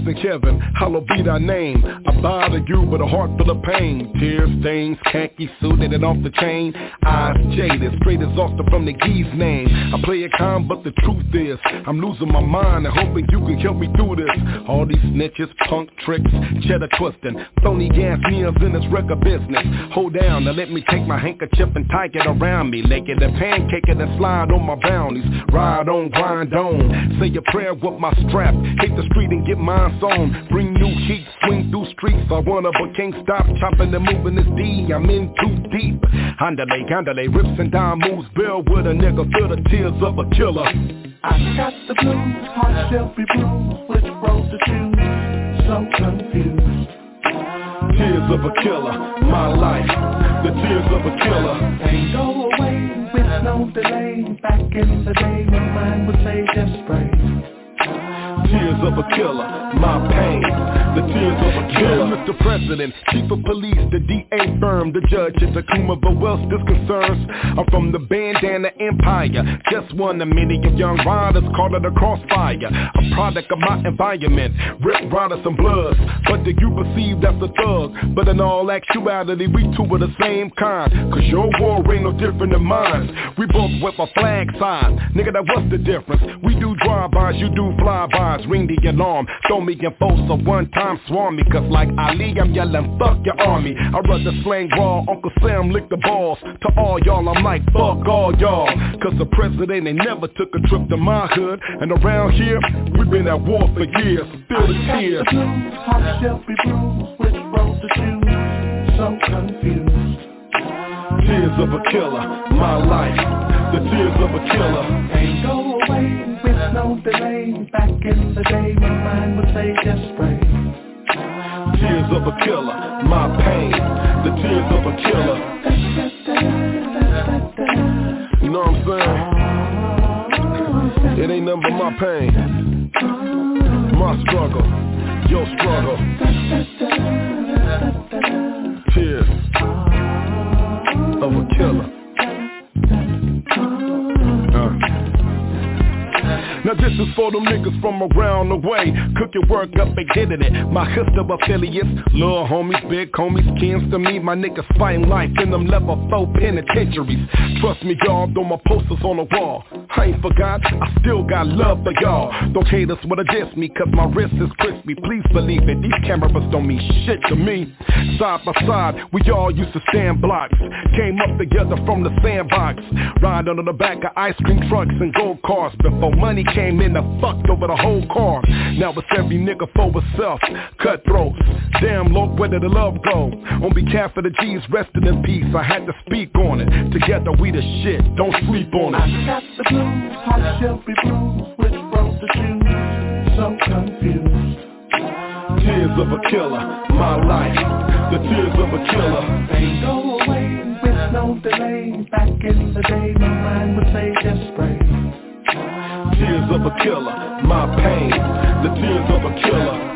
Art in heaven, hallowed be thy name. I to you with a heart full of pain. Tears, stains, khaki suited and off the chain. Eyes jaded, straight exhausted from the geese name. I play it calm, but the truth is, I'm losing my mind and hoping you can help me through this. All these snitches, punk tricks, cheddar twisting, phony gas meals in this record business. Hold down and let me take my handkerchief and tie it around me. Lick and pancake and slide on my bounties. Ride on, grind on. Say a prayer with my strap. Hit the street and get mine on. Bring new heat, swing through streets. I wanna but can't stop chopping and moving this D. I'm in too deep. Handale, handale, rips and dime moves. Bill with a nigga, feel the tears of a killer. I got the blues, heart shall be bruised. Which road to choose? So confused. Tears of a killer, my life, the tears of a killer. Ain't go away with no delay. Back in the day, my mind would say just pray. Tears of a killer, my pain, the tears of a killer. Mr. President, Chief of Police, the DA firm, the judge at Tacoma, but Wells disconcerns. I'm from the bandana empire, just one of many of young riders caught in a crossfire. A product of my environment, rip riders and bloods. But do you perceive that's a thug? But in all actuality, we two are the same kind. Cause your war ain't no different than mine. We both whip a flag sign. Nigga, that what's the difference? We do drive-bys, you do fly-bys ring the alarm. Throw me in foes so one time swarm. Me Cause like Ali I'm yelling fuck your army. I rather slang raw, Uncle Sam lick the balls. To all y'all I'm like fuck all y'all. Cause the president ain't never took a trip to my hood. And around here we've been at war for years. Feel the tears. Heart shall be bruised Which road to choose So confused. Tears of a killer, my life, the tears of a killer. The day, my mind would say just pray. Tears of a killer, my pain, the tears of a killer. You know what I'm saying? It ain't nothing but my pain, my struggle, your struggle. This is for them niggas from around the way. Cook your work up and getting it. My history affiliates, little homies, big homies, kins to me. My niggas fighting life in them level 4 penitentiaries. Trust me, y'all, though my posters on the wall. I ain't forgot, I still got love for y'all. Don't hate us I diss me, cause my wrist is crispy. Please believe it, these cameras don't mean shit to me. Side by side, we all used to stand blocks. Came up together from the sandbox. Ride under the back of ice cream trucks and gold cars before money came in and fucked over the whole car. Now it's every nigga for himself. Cutthroats. Damn, Lord, where did the love go? On behalf of the G's, resting in peace. I had to speak on it. Together we the shit. Don't sleep on it. I blues, heart shall be bruised. Road to choose? So confused. Tears of a killer, my life, the tears of a killer. Ain't go away with no delay. Back in the day, my mind would say just pray. Tears of a killer, my pain, the tears of a killer.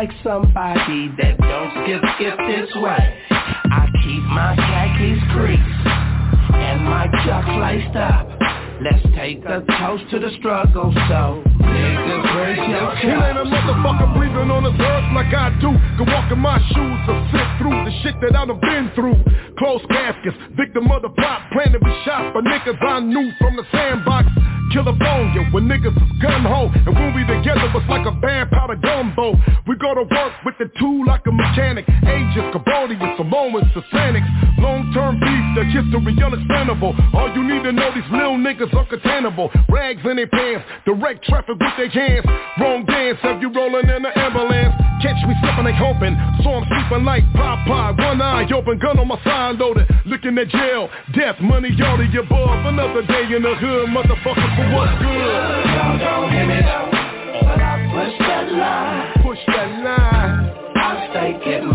Like somebody that don't skip, skip this way. I keep my khakis creased and my chucks laced up. Let's take a toast to the struggle, so niggas brace He yourself. ain't a motherfucker breathing on this earth like I do Can walk in my shoes or sit through the shit that I done been through Close caskets, victim of the plot Planning to be shot for niggas I knew from the sandbox California, when niggas is gun-ho And when we together it's like a powder gumbo We go to work with the tool like a mechanic Ages, Cambodians, Samoans, Hispanics Long-term beef the history unexplainable. All you need to know, these little niggas are uncontainable. Rags in their pants, direct traffic with their hands. Wrong dance, have you rolling in the ambulance? Catch me slipping and hoping, so I'm sleeping like Popeye. One eye open, gun on my side loaded. Looking at jail, death, money, all the above. Another day in the hood, motherfucker, for what's good? Y'all don't hear me now, but I push that line. Push that line. I stay getting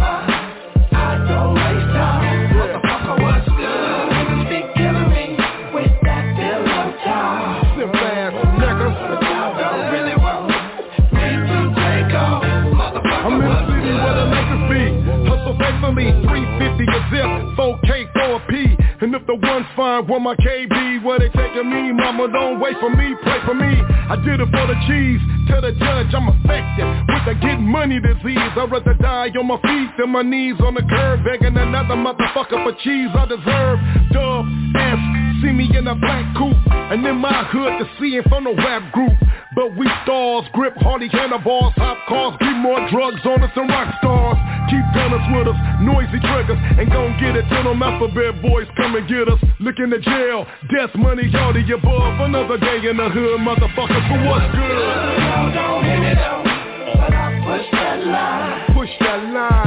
the ones fine where my KB, where they taking me, mama don't wait for me, pray for me. I did it for the cheese, tell the judge I'm affected with the get money disease. I'd rather die on my feet than my knees on the curb, begging another motherfucker for cheese I deserve. Dub, S, see me in a black coupe, and in my hood to see it from the rap group. But we stars, grip hardy cannonballs, hop cars, keep more drugs on us than rock stars. Keep gunners with us, noisy triggers, and gon' get it till them alphabet boys come and get us. Look in the jail, death money, all the above. Another day in the hood, motherfucker, for what's good? Don't me now, but I push that line. Push that line.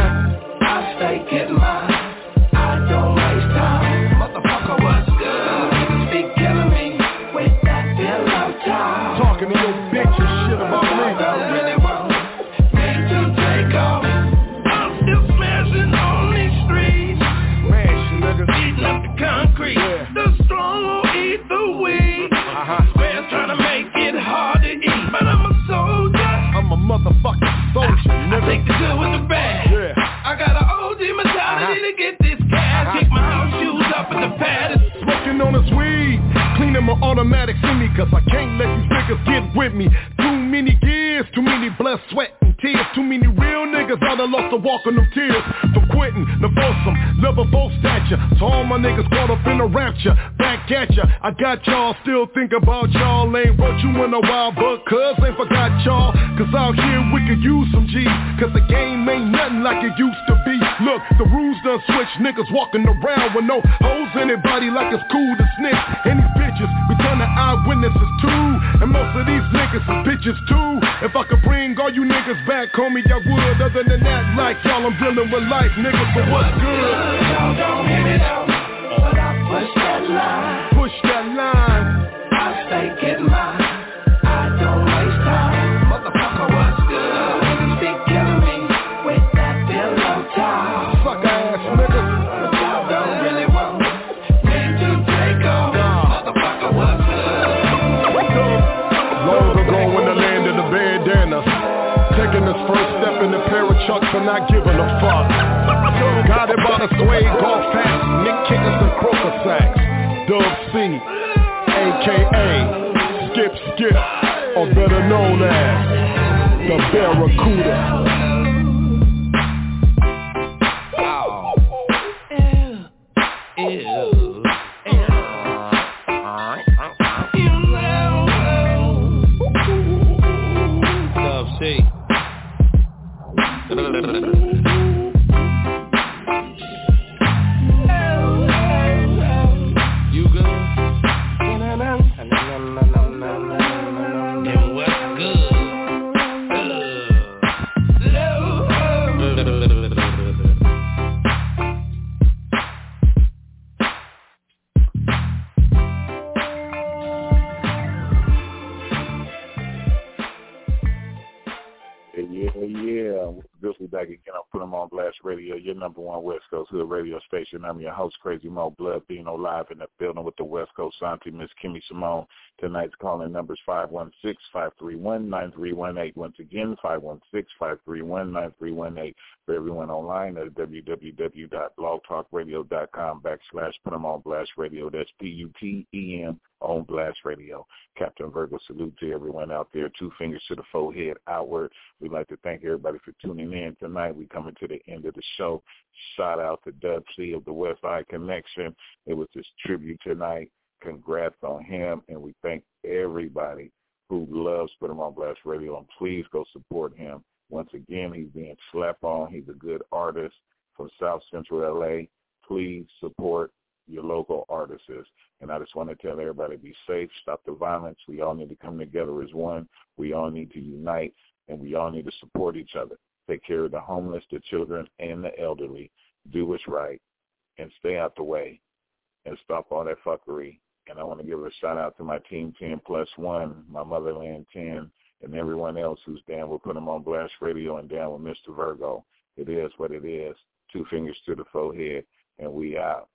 Motherfucking soldier, I nigga. take the good with the bad. Yeah. I got an OG mentality uh-huh. to get this cash. Uh-huh. Kick my house shoes up in the pad. Smoking on this weed, cleaning my automatic semi, cause I can't let these niggas get with me. Too many gears, too many blood, sweat, and tears. Too many real niggas I done lost to walk on them tears. From quitting, the some level four stature. So all my niggas caught up in a rapture. Back at ya, I got y'all, still think about y'all. Ain't wrote you in a while, but cuz ain't forgot y'all. Cause out here we could use some G's. Cause the game ain't nothing like it used to be. Look, the rules done switched, niggas walking around with no hoes in their body like it's cool to snitch. And these bitches, we turn the eyewitnesses too. And most of these niggas is bitches too. If I could bring all you niggas back, call me, I would. Other than that, like y'all, I'm dealing with life, niggas, but what's good? Y'all don't hear me now, but I push that line. Push that line. I stay getting mine. Of not giving a fuck. Guided by the suede golf pants Nick Kickers and Croker Sacks Dub C A.K.A. Skip Skip Or better known as The Barracuda Kimmy Simone. Tonight's calling numbers 516-531-9318. Once again, 516-531-9318. For everyone online at www.blogtalkradio.com backslash put them on Blast Radio. That's P-U-T-E-M on Blast Radio. Captain Virgo, salute to everyone out there. Two fingers to the forehead outward. We'd like to thank everybody for tuning in tonight. We're coming to the end of the show. Shout out to Dub C of the Westside Connection. It was his tribute tonight. Congrats on him, and we thank everybody who loves Put Him on Blast Radio, and please go support him. Once again, he's being slept on. He's a good artist from South Central LA. Please support your local artists. And I just want to tell everybody be safe, stop the violence. We all need to come together as one. We all need to unite, and we all need to support each other. Take care of the homeless, the children, and the elderly. Do what's right, and stay out the way, and stop all that fuckery. And I want to give a shout out to my team 10 plus one, my motherland 10, and everyone else who's down. We'll put them on Blast Radio and down with Mr. Virgo. It is what it is. Two fingers to the forehead, and we out.